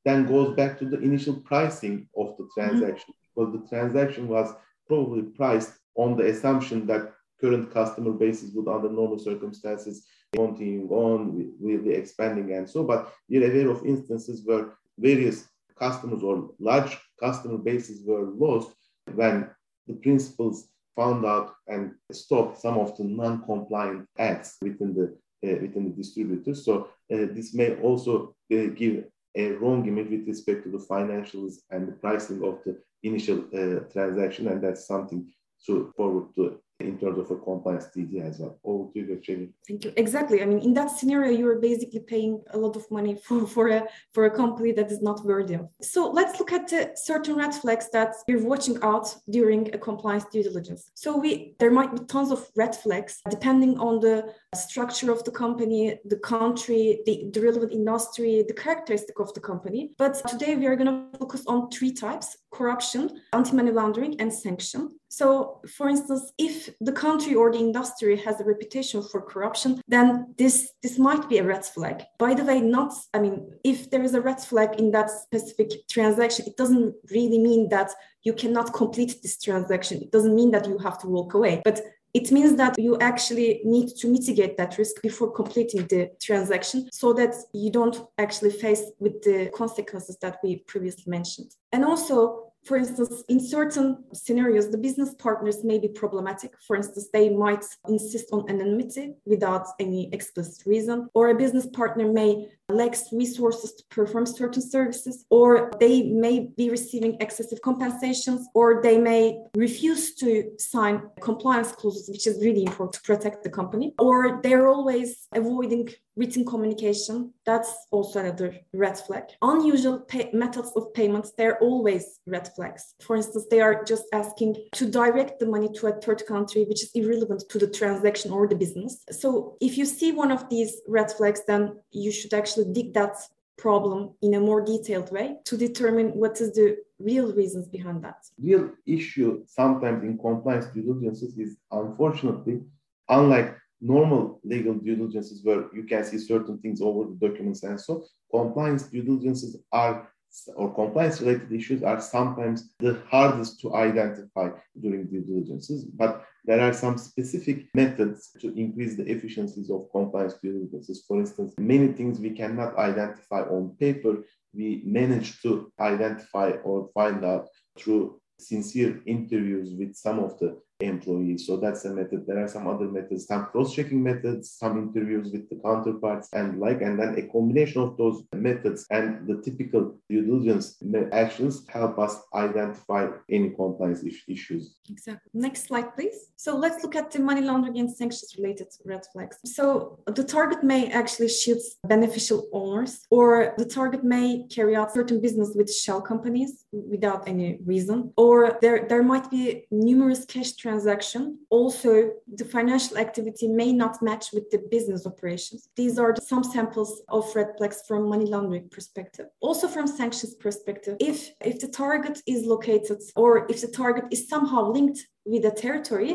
then goes back to the initial pricing of the transaction mm-hmm. because the transaction was probably priced on the assumption that current customer bases would under normal circumstances continue on will be expanding and so but we're aware of instances where various customers or large customer bases were lost when the principals found out and stopped some of the non-compliant ads within the uh, within the distributors so uh, this may also uh, give a wrong image with respect to the financials and the pricing of the initial uh, transaction, and that's something to forward to in terms of a compliance DD as well. Over to you, Thank you. Exactly. I mean, in that scenario, you're basically paying a lot of money [LAUGHS] for, for a for a company that is not worthy of. So let's look at the certain red flags that you're watching out during a compliance due diligence. So we there might be tons of red flags depending on the structure of the company, the country, the, the relevant industry, the characteristic of the company. But today we are going to focus on three types corruption, anti money laundering, and sanction. So, for instance, if the country or the industry has a reputation for corruption, then this this might be a red flag. By the way, not I mean, if there is a red flag in that specific transaction, it doesn't really mean that you cannot complete this transaction. It doesn't mean that you have to walk away. But it means that you actually need to mitigate that risk before completing the transaction so that you don't actually face with the consequences that we previously mentioned. And also for instance, in certain scenarios, the business partners may be problematic. For instance, they might insist on anonymity without any explicit reason, or a business partner may lack resources to perform certain services, or they may be receiving excessive compensations, or they may refuse to sign compliance clauses, which is really important to protect the company, or they're always avoiding written communication. That's also another red flag. Unusual pay- methods of payments they're always red flags. For instance they are just asking to direct the money to a third country which is irrelevant to the transaction or the business. So if you see one of these red flags then you should actually dig that problem in a more detailed way to determine what is the real reasons behind that. Real issue sometimes in compliance due diligences is unfortunately, unlike normal legal due diligences where you can see certain things over the documents and so compliance due diligences are or compliance related issues are sometimes the hardest to identify during due diligences but there are some specific methods to increase the efficiencies of compliance due diligences. For instance many things we cannot identify on paper we manage to identify or find out through sincere interviews with some of the employees. So that's a method. There are some other methods, some cross-checking methods, some interviews with the counterparts and like, and then a combination of those methods and the typical due diligence actions help us identify any compliance issues. Exactly. Next slide, please. So let's look at the money laundering and sanctions related red flags. So the target may actually shield beneficial owners or the target may carry out certain business with shell companies without any reason or there, there might be numerous cash transaction. Also, the financial activity may not match with the business operations. These are some samples of red flags from money laundering perspective. Also from sanctions perspective, if, if the target is located or if the target is somehow linked with a territory,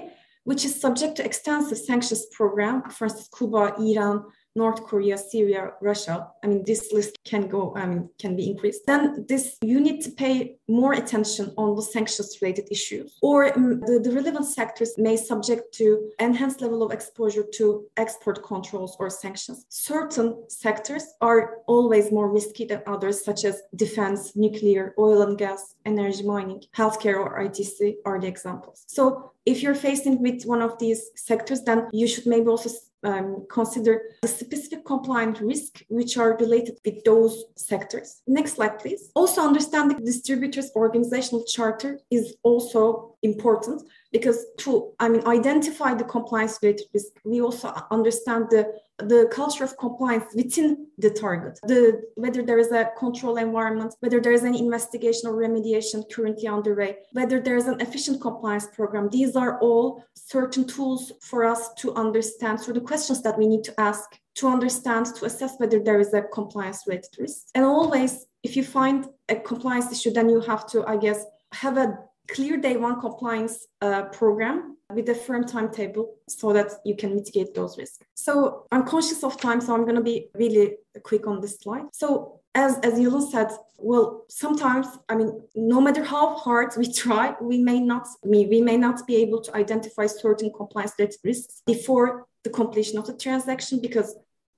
which is subject to extensive sanctions program, for instance, Cuba, Iran, North Korea, Syria, Russia. I mean, this list can go, I mean, can be increased. Then this, you need to pay more attention on the sanctions related issues or um, the, the relevant sectors may subject to enhanced level of exposure to export controls or sanctions. Certain sectors are always more risky than others, such as defense, nuclear, oil and gas, energy mining, healthcare or ITC are the examples. So if you're facing with one of these sectors, then you should maybe also um, consider the specific compliant risk which are related with those sectors. Next slide, please. Also, understanding the distributors' organizational charter is also important because to I mean identify the compliance related risk, we also understand the the culture of compliance within the target, the whether there is a control environment, whether there is any investigation or remediation currently underway, whether there is an efficient compliance program. These are all certain tools for us to understand. So the questions that we need to ask to understand, to assess whether there is a compliance related risk. And always, if you find a compliance issue, then you have to, I guess, have a clear day one compliance uh, program with a firm timetable so that you can mitigate those risks. So I'm conscious of time, so I'm going to be really quick on this slide. So as as Yalın said, well, sometimes I mean, no matter how hard we try, we may not we, we may not be able to identify certain compliance related risks before the completion of the transaction because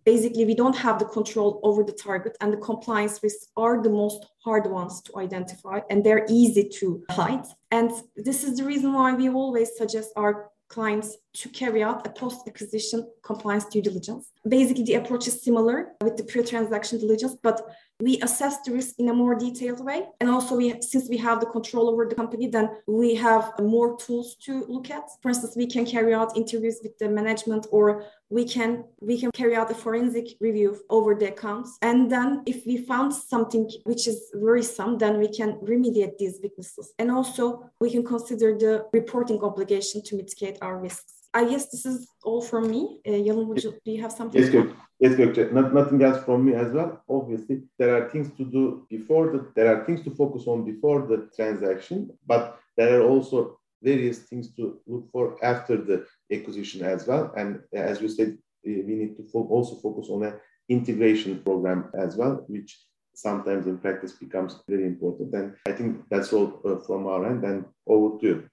basically we don't have the control over the target and the compliance risks are the most hard ones to identify and they're easy to hide and this is the reason why we always suggest our clients to carry out a post-acquisition compliance due diligence. Basically, the approach is similar with the pre-transaction diligence, but we assess the risk in a more detailed way. And also, we since we have the control over the company, then we have more tools to look at. For instance, we can carry out interviews with the management, or we can we can carry out a forensic review over the accounts. And then, if we found something which is worrisome, then we can remediate these weaknesses. And also, we can consider the reporting obligation to mitigate our risks. I guess this is all from me. Uh, Yalın, would you, do you have something? Yes, good. Yes, Gökçe. Not, nothing else from me as well. Obviously, there are things to do before the, there are things to focus on before the transaction, but there are also various things to look for after the acquisition as well. And as you said, we need to fo- also focus on an integration program as well, which sometimes in practice becomes very important. And I think that's all uh, from our end. And over to you.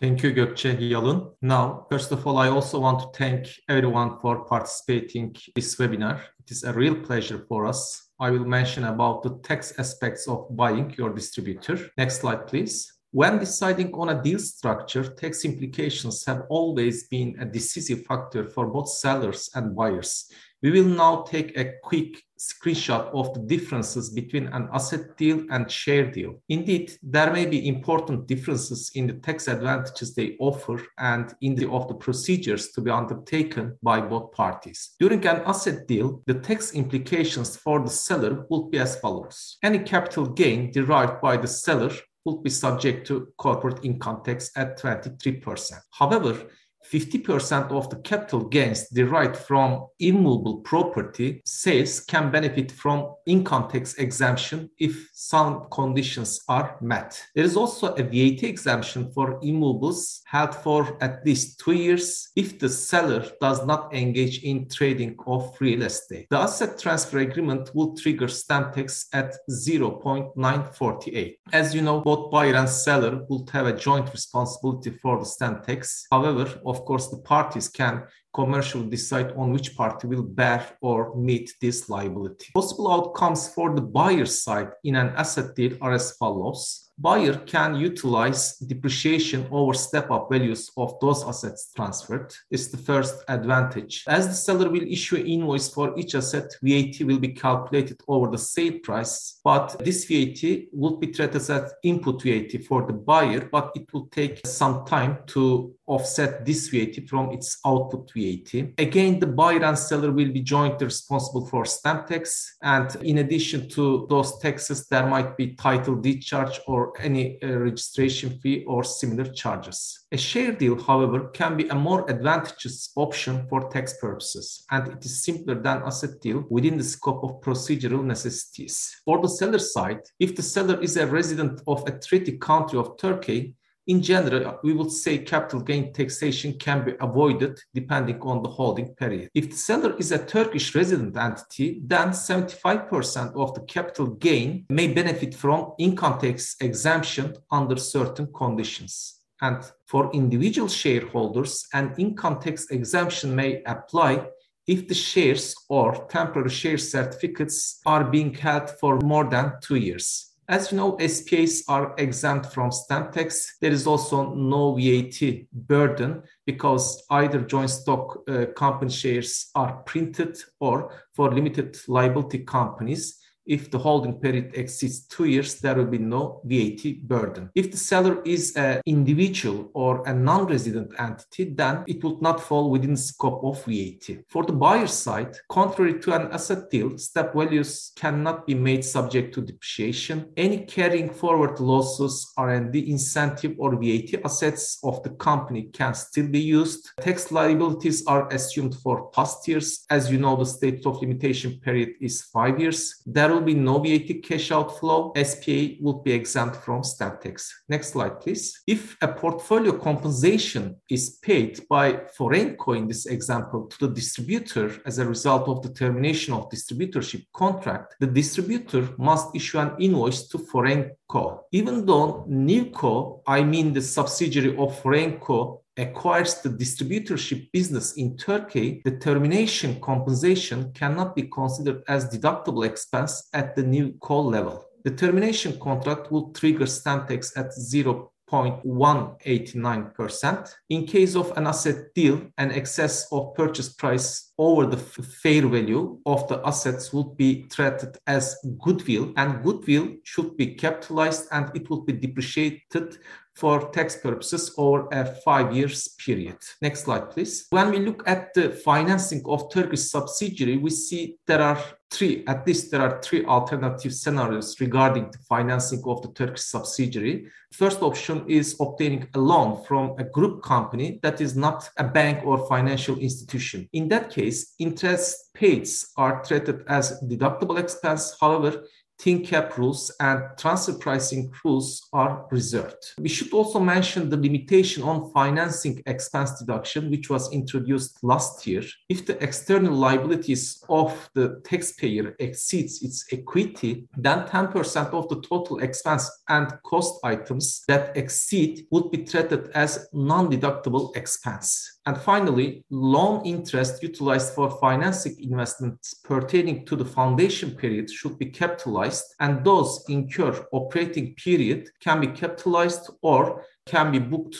Thank you, Gökçe Yalın. Now, first of all, I also want to thank everyone for participating this webinar. It is a real pleasure for us. I will mention about the tax aspects of buying your distributor. Next slide, please. When deciding on a deal structure, tax implications have always been a decisive factor for both sellers and buyers. We will now take a quick screenshot of the differences between an asset deal and share deal. Indeed, there may be important differences in the tax advantages they offer and in the of the procedures to be undertaken by both parties. During an asset deal, the tax implications for the seller would be as follows. Any capital gain derived by the seller would be subject to corporate income tax at 23%. However, 50% of the capital gains derived from immovable property sales can benefit from income tax exemption if some conditions are met. There is also a VAT exemption for immovables held for at least two years if the seller does not engage in trading of real estate. The asset transfer agreement will trigger stamp tax at 0.948. As you know, both buyer and seller will have a joint responsibility for the stamp tax. However, of course, the parties can commercially decide on which party will bear or meet this liability. Possible outcomes for the buyer side in an asset deal are as follows buyer can utilize depreciation over step-up values of those assets transferred. It's the first advantage. As the seller will issue invoice for each asset, VAT will be calculated over the sale price, but this VAT would be treated as input VAT for the buyer, but it will take some time to offset this VAT from its output VAT. Again, the buyer and seller will be jointly responsible for stamp tax, and in addition to those taxes, there might be title deed charge or any uh, registration fee or similar charges. A share deal, however, can be a more advantageous option for tax purposes, and it is simpler than asset deal within the scope of procedural necessities. For the seller side, if the seller is a resident of a treaty country of Turkey, in general, we would say capital gain taxation can be avoided depending on the holding period. If the seller is a Turkish resident entity, then 75% of the capital gain may benefit from income tax exemption under certain conditions. And for individual shareholders, an income tax exemption may apply if the shares or temporary share certificates are being held for more than two years. As you know, SPAs are exempt from stamp tax. There is also no VAT burden because either joint stock uh, company shares are printed or for limited liability companies, if the holding period exceeds two years, there will be no VAT burden. If the seller is an individual or a non-resident entity, then it would not fall within scope of VAT. For the buyer side, contrary to an asset deal, step values cannot be made subject to depreciation. Any carrying forward losses, R&D incentive or VAT assets of the company can still be used. Tax liabilities are assumed for past years. As you know, the statute of limitation period is five years. There will will be no VAT cash outflow. SPA would be exempt from stamp tax. Next slide, please. If a portfolio compensation is paid by ForeignCo in this example to the distributor as a result of the termination of distributorship contract, the distributor must issue an invoice to ForeignCo. Even though Newco, I mean the subsidiary of ForeignCo, acquires the distributorship business in Turkey, the termination compensation cannot be considered as deductible expense at the Newco level. The termination contract will trigger stamp tax at 0.189%. In case of an asset deal, an excess of purchase price over the fair value of the assets would be treated as goodwill, and goodwill should be capitalized and it will be depreciated for tax purposes over a five years period. Next slide, please. When we look at the financing of Turkish subsidiary, we see there are three, at least there are three alternative scenarios regarding the financing of the Turkish subsidiary. First option is obtaining a loan from a group company that is not a bank or financial institution. In that case, interest paid are treated as deductible expense. However, thin cap rules and transfer pricing rules are reserved. We should also mention the limitation on financing expense deduction, which was introduced last year. If the external liabilities of the taxpayer exceeds its equity, then 10% of the total expense and cost items that exceed would be treated as non-deductible expense. And finally, loan interest utilized for financing investments pertaining to the foundation period should be capitalized, and those incurred operating period can be capitalized or can be booked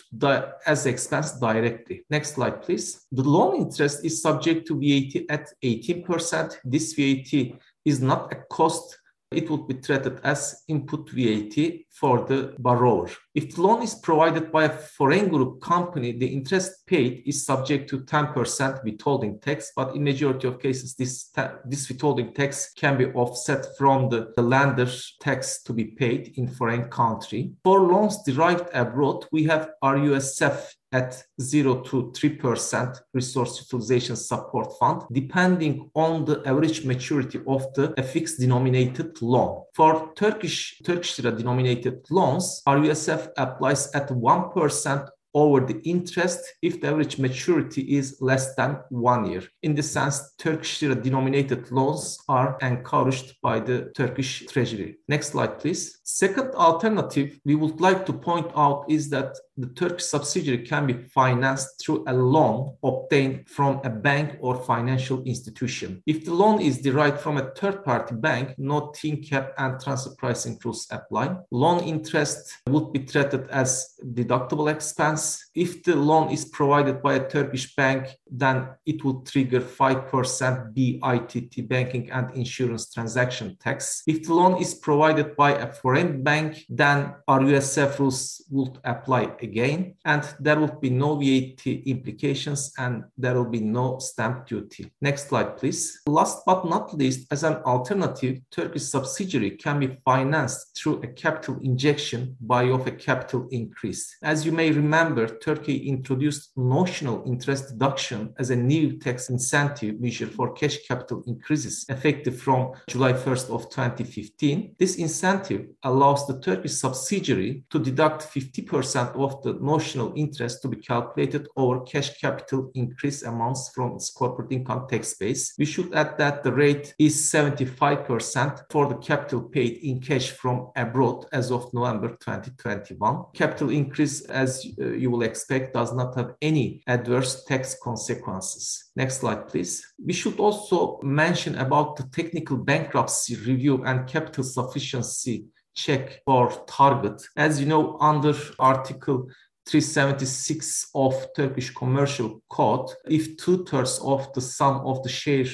as expense directly. Next slide, please. The loan interest is subject to VAT at 18%. This VAT is not a cost it would be treated as input VAT for the borrower. If the loan is provided by a foreign group company, the interest paid is subject to 10% withholding tax, but in majority of cases, this, this withholding tax can be offset from the, the lender's tax to be paid in foreign country. For loans derived abroad, we have RUSF at 0 to 3% resource utilization support fund, depending on the average maturity of the FX denominated loan. For Turkish Turkish lira denominated loans, RUSF applies at 1% over the interest if the average maturity is less than one year. In this sense, Turkish lira denominated loans are encouraged by the Turkish Treasury. Next slide, please. Second alternative we would like to point out is that the Turkish subsidiary can be financed through a loan obtained from a bank or financial institution. If the loan is derived from a third-party bank, no thin cap and transfer pricing rules apply. Loan interest would be treated as deductible expense. If the loan is provided by a Turkish bank, then it would trigger 5% BITT banking and insurance transaction tax. If the loan is provided by a foreign bank, then RUSF rules would apply again, and there will be no VAT implications and there will be no stamp duty. Next slide, please. Last but not least, as an alternative, Turkish subsidiary can be financed through a capital injection by of a capital increase. As you may remember, Turkey introduced notional interest deduction as a new tax incentive measure for cash capital increases effective from July 1st of 2015. This incentive allows the Turkish subsidiary to deduct 50% of of the notional interest to be calculated over cash capital increase amounts from its corporate income tax base. We should add that the rate is 75% for the capital paid in cash from abroad as of November 2021. Capital increase, as uh, you will expect, does not have any adverse tax consequences. Next slide, please. We should also mention about the technical bankruptcy review and capital sufficiency check for target. As you know, under Article 376 of Turkish Commercial Code, if two-thirds of the sum of the share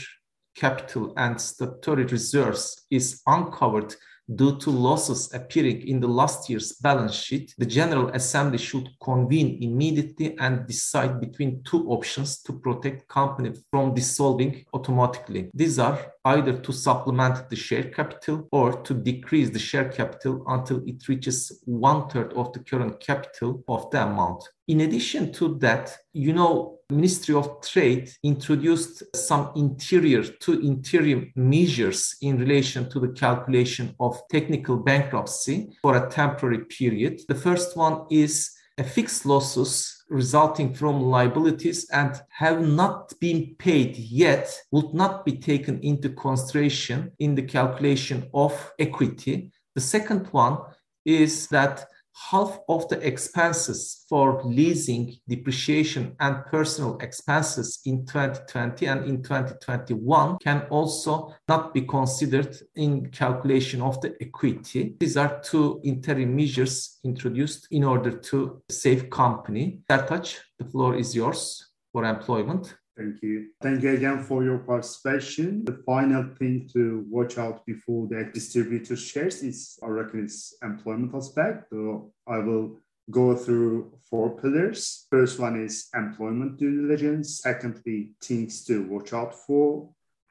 capital and statutory reserves is uncovered due to losses appearing in the last year's balance sheet, the General Assembly should convene immediately and decide between two options to protect company from dissolving automatically. These are either to supplement the share capital or to decrease the share capital until it reaches one third of the current capital of the amount. In addition to that, you know, Ministry of Trade introduced some interior to interim measures in relation to the calculation of technical bankruptcy for a temporary period. The first one is a fixed losses resulting from liabilities and have not been paid yet would not be taken into consideration in the calculation of equity. The second one is that half of the expenses for leasing, depreciation, and personal expenses in 2020 and in 2021 can also not be considered in calculation of the equity. These are two interim measures introduced in order to save company. Sertaç, the floor is yours for employment. Thank you. Thank you again for your participation. The final thing to watch out before the distributor shares is, I reckon, it's employment aspect. So I will go through four pillars. First one is employment due diligence. Secondly, things to watch out for.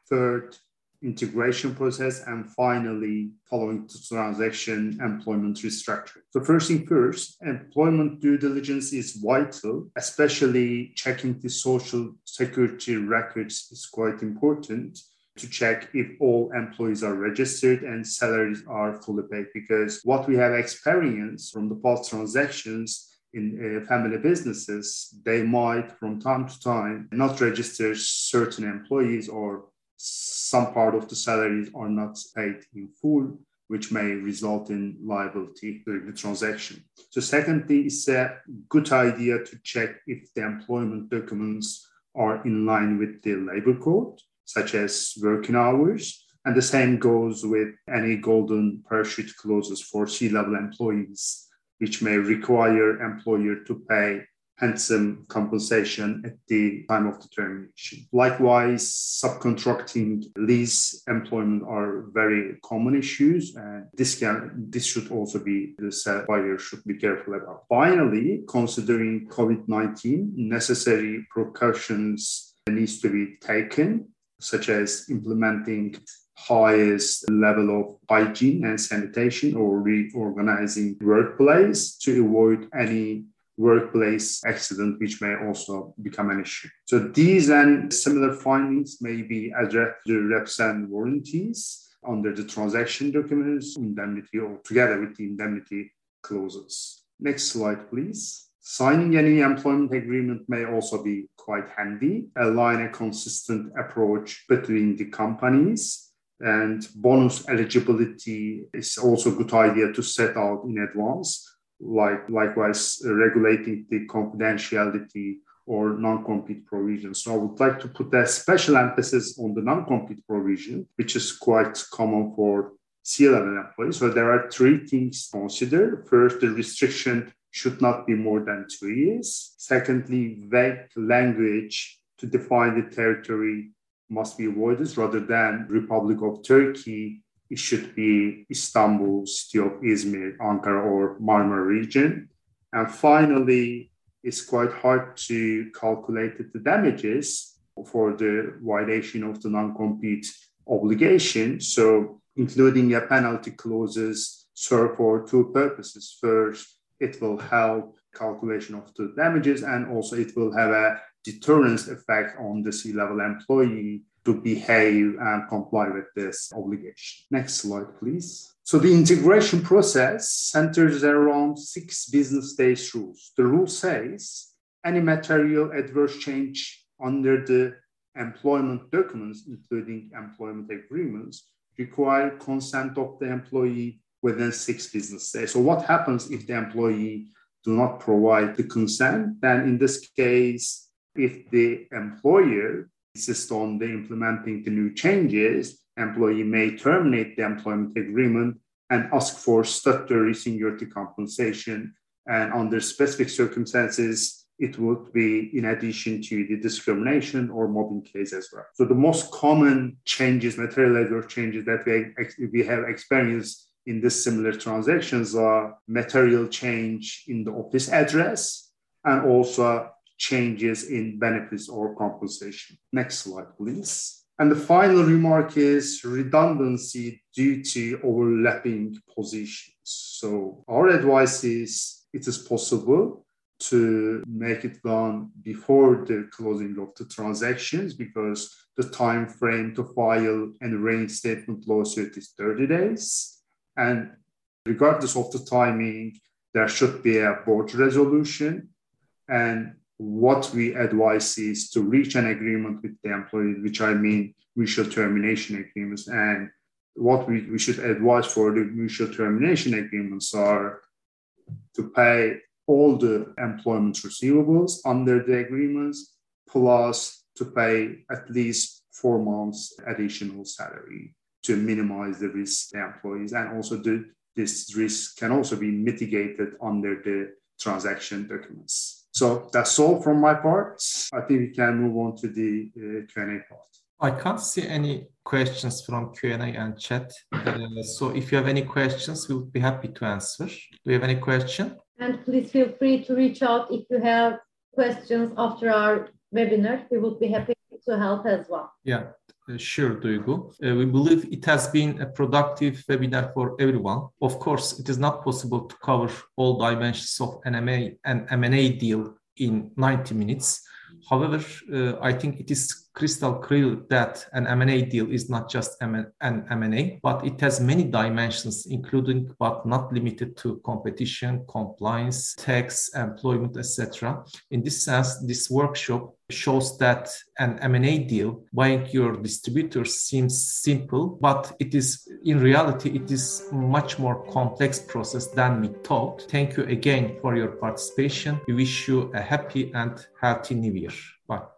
Third, integration process, and finally, following the transaction, employment restructuring. So first thing first, employment due diligence is vital, especially checking the social security records is quite important to check if all employees are registered and salaries are fully paid because what we have experienced from the past transactions in uh, family businesses, they might from time to time not register certain employees or some part of the salaries are not paid in full, which may result in liability during the transaction. So secondly, it's a good idea to check if the employment documents are in line with the labor code, such as working hours. And the same goes with any golden parachute clauses for C-level employees, which may require employer to pay handsome compensation at the time of the termination. Likewise, subcontracting lease employment are very common issues, and this can this should also be the supplier should be careful about. Finally, considering COVID-19, necessary precautions needs to be taken, such as implementing highest level of hygiene and sanitation or reorganizing workplace to avoid any workplace accident, which may also become an issue. So these and similar findings may be addressed to represent warranties under the transaction documents, indemnity, or together with the indemnity clauses. Next slide, please. Signing any employment agreement may also be quite handy, align a consistent approach between the companies and bonus eligibility is also a good idea to set out in advance like likewise regulating the confidentiality or non-compete provision. So I would like to put a special emphasis on the non-compete provision, which is quite common for C-level employees. So there are three things to consider. First, the restriction should not be more than two years. Secondly, vague language to define the territory must be avoided rather than Republic of Turkey it should be Istanbul, city of Izmir, Ankara, or Marmara region. And finally, it's quite hard to calculate the damages for the violation of the non-compete obligation. So including a penalty clauses serve for two purposes. First, it will help calculation of the damages and also it will have a deterrence effect on the C-level employee to behave and comply with this obligation. Next slide, please. So the integration process centers around six business days rules. The rule says any material adverse change under the employment documents, including employment agreements, require consent of the employee within six business days. So what happens if the employee do not provide the consent? Then in this case, if the employer insists on the implementing the new changes, employee may terminate the employment agreement and ask for statutory seniority compensation. And under specific circumstances, it would be in addition to the discrimination or mobbing case as well. So the most common changes, material adverse changes that we, we have experienced in this similar transactions are material change in the office address and also changes in benefits or compensation. Next slide, please. And the final remark is redundancy due to overlapping positions. So our advice is it is possible to make it done before the closing of the transactions because the time frame to file an reinstatement lawsuit is 30 days. And regardless of the timing, there should be a board resolution. And what we advise is to reach an agreement with the employee, which I mean mutual termination agreements. And what we, we should advise for the mutual termination agreements are to pay all the employment receivables under the agreements, plus to pay at least four months additional salary to minimize the risk to employees. And also the, this risk can also be mitigated under the transaction documents. So that's all from my part. I think we can move on to the uh, Q&A part. I can't see any questions from Q&A and chat. Uh, so if you have any questions, we would be happy to answer. Do you have any question? And please feel free to reach out if you have questions after our webinar. We would be happy to help as well. Yeah, sure, Duygu. Uh, we believe it has been a productive webinar for everyone. Of course, it is not possible to cover all dimensions of an M&A, deal in 90 minutes. However, uh, I think it is crystal clear that an M&A deal is not just an M&A, but it has many dimensions, including but not limited to competition, compliance, tax, employment, etc. In this sense, this workshop shows that an M&A deal buying your distributors seems simple, but it is in reality it is much more complex process than we thought. Thank you again for your participation. We wish you a happy and healthy new year. Bye.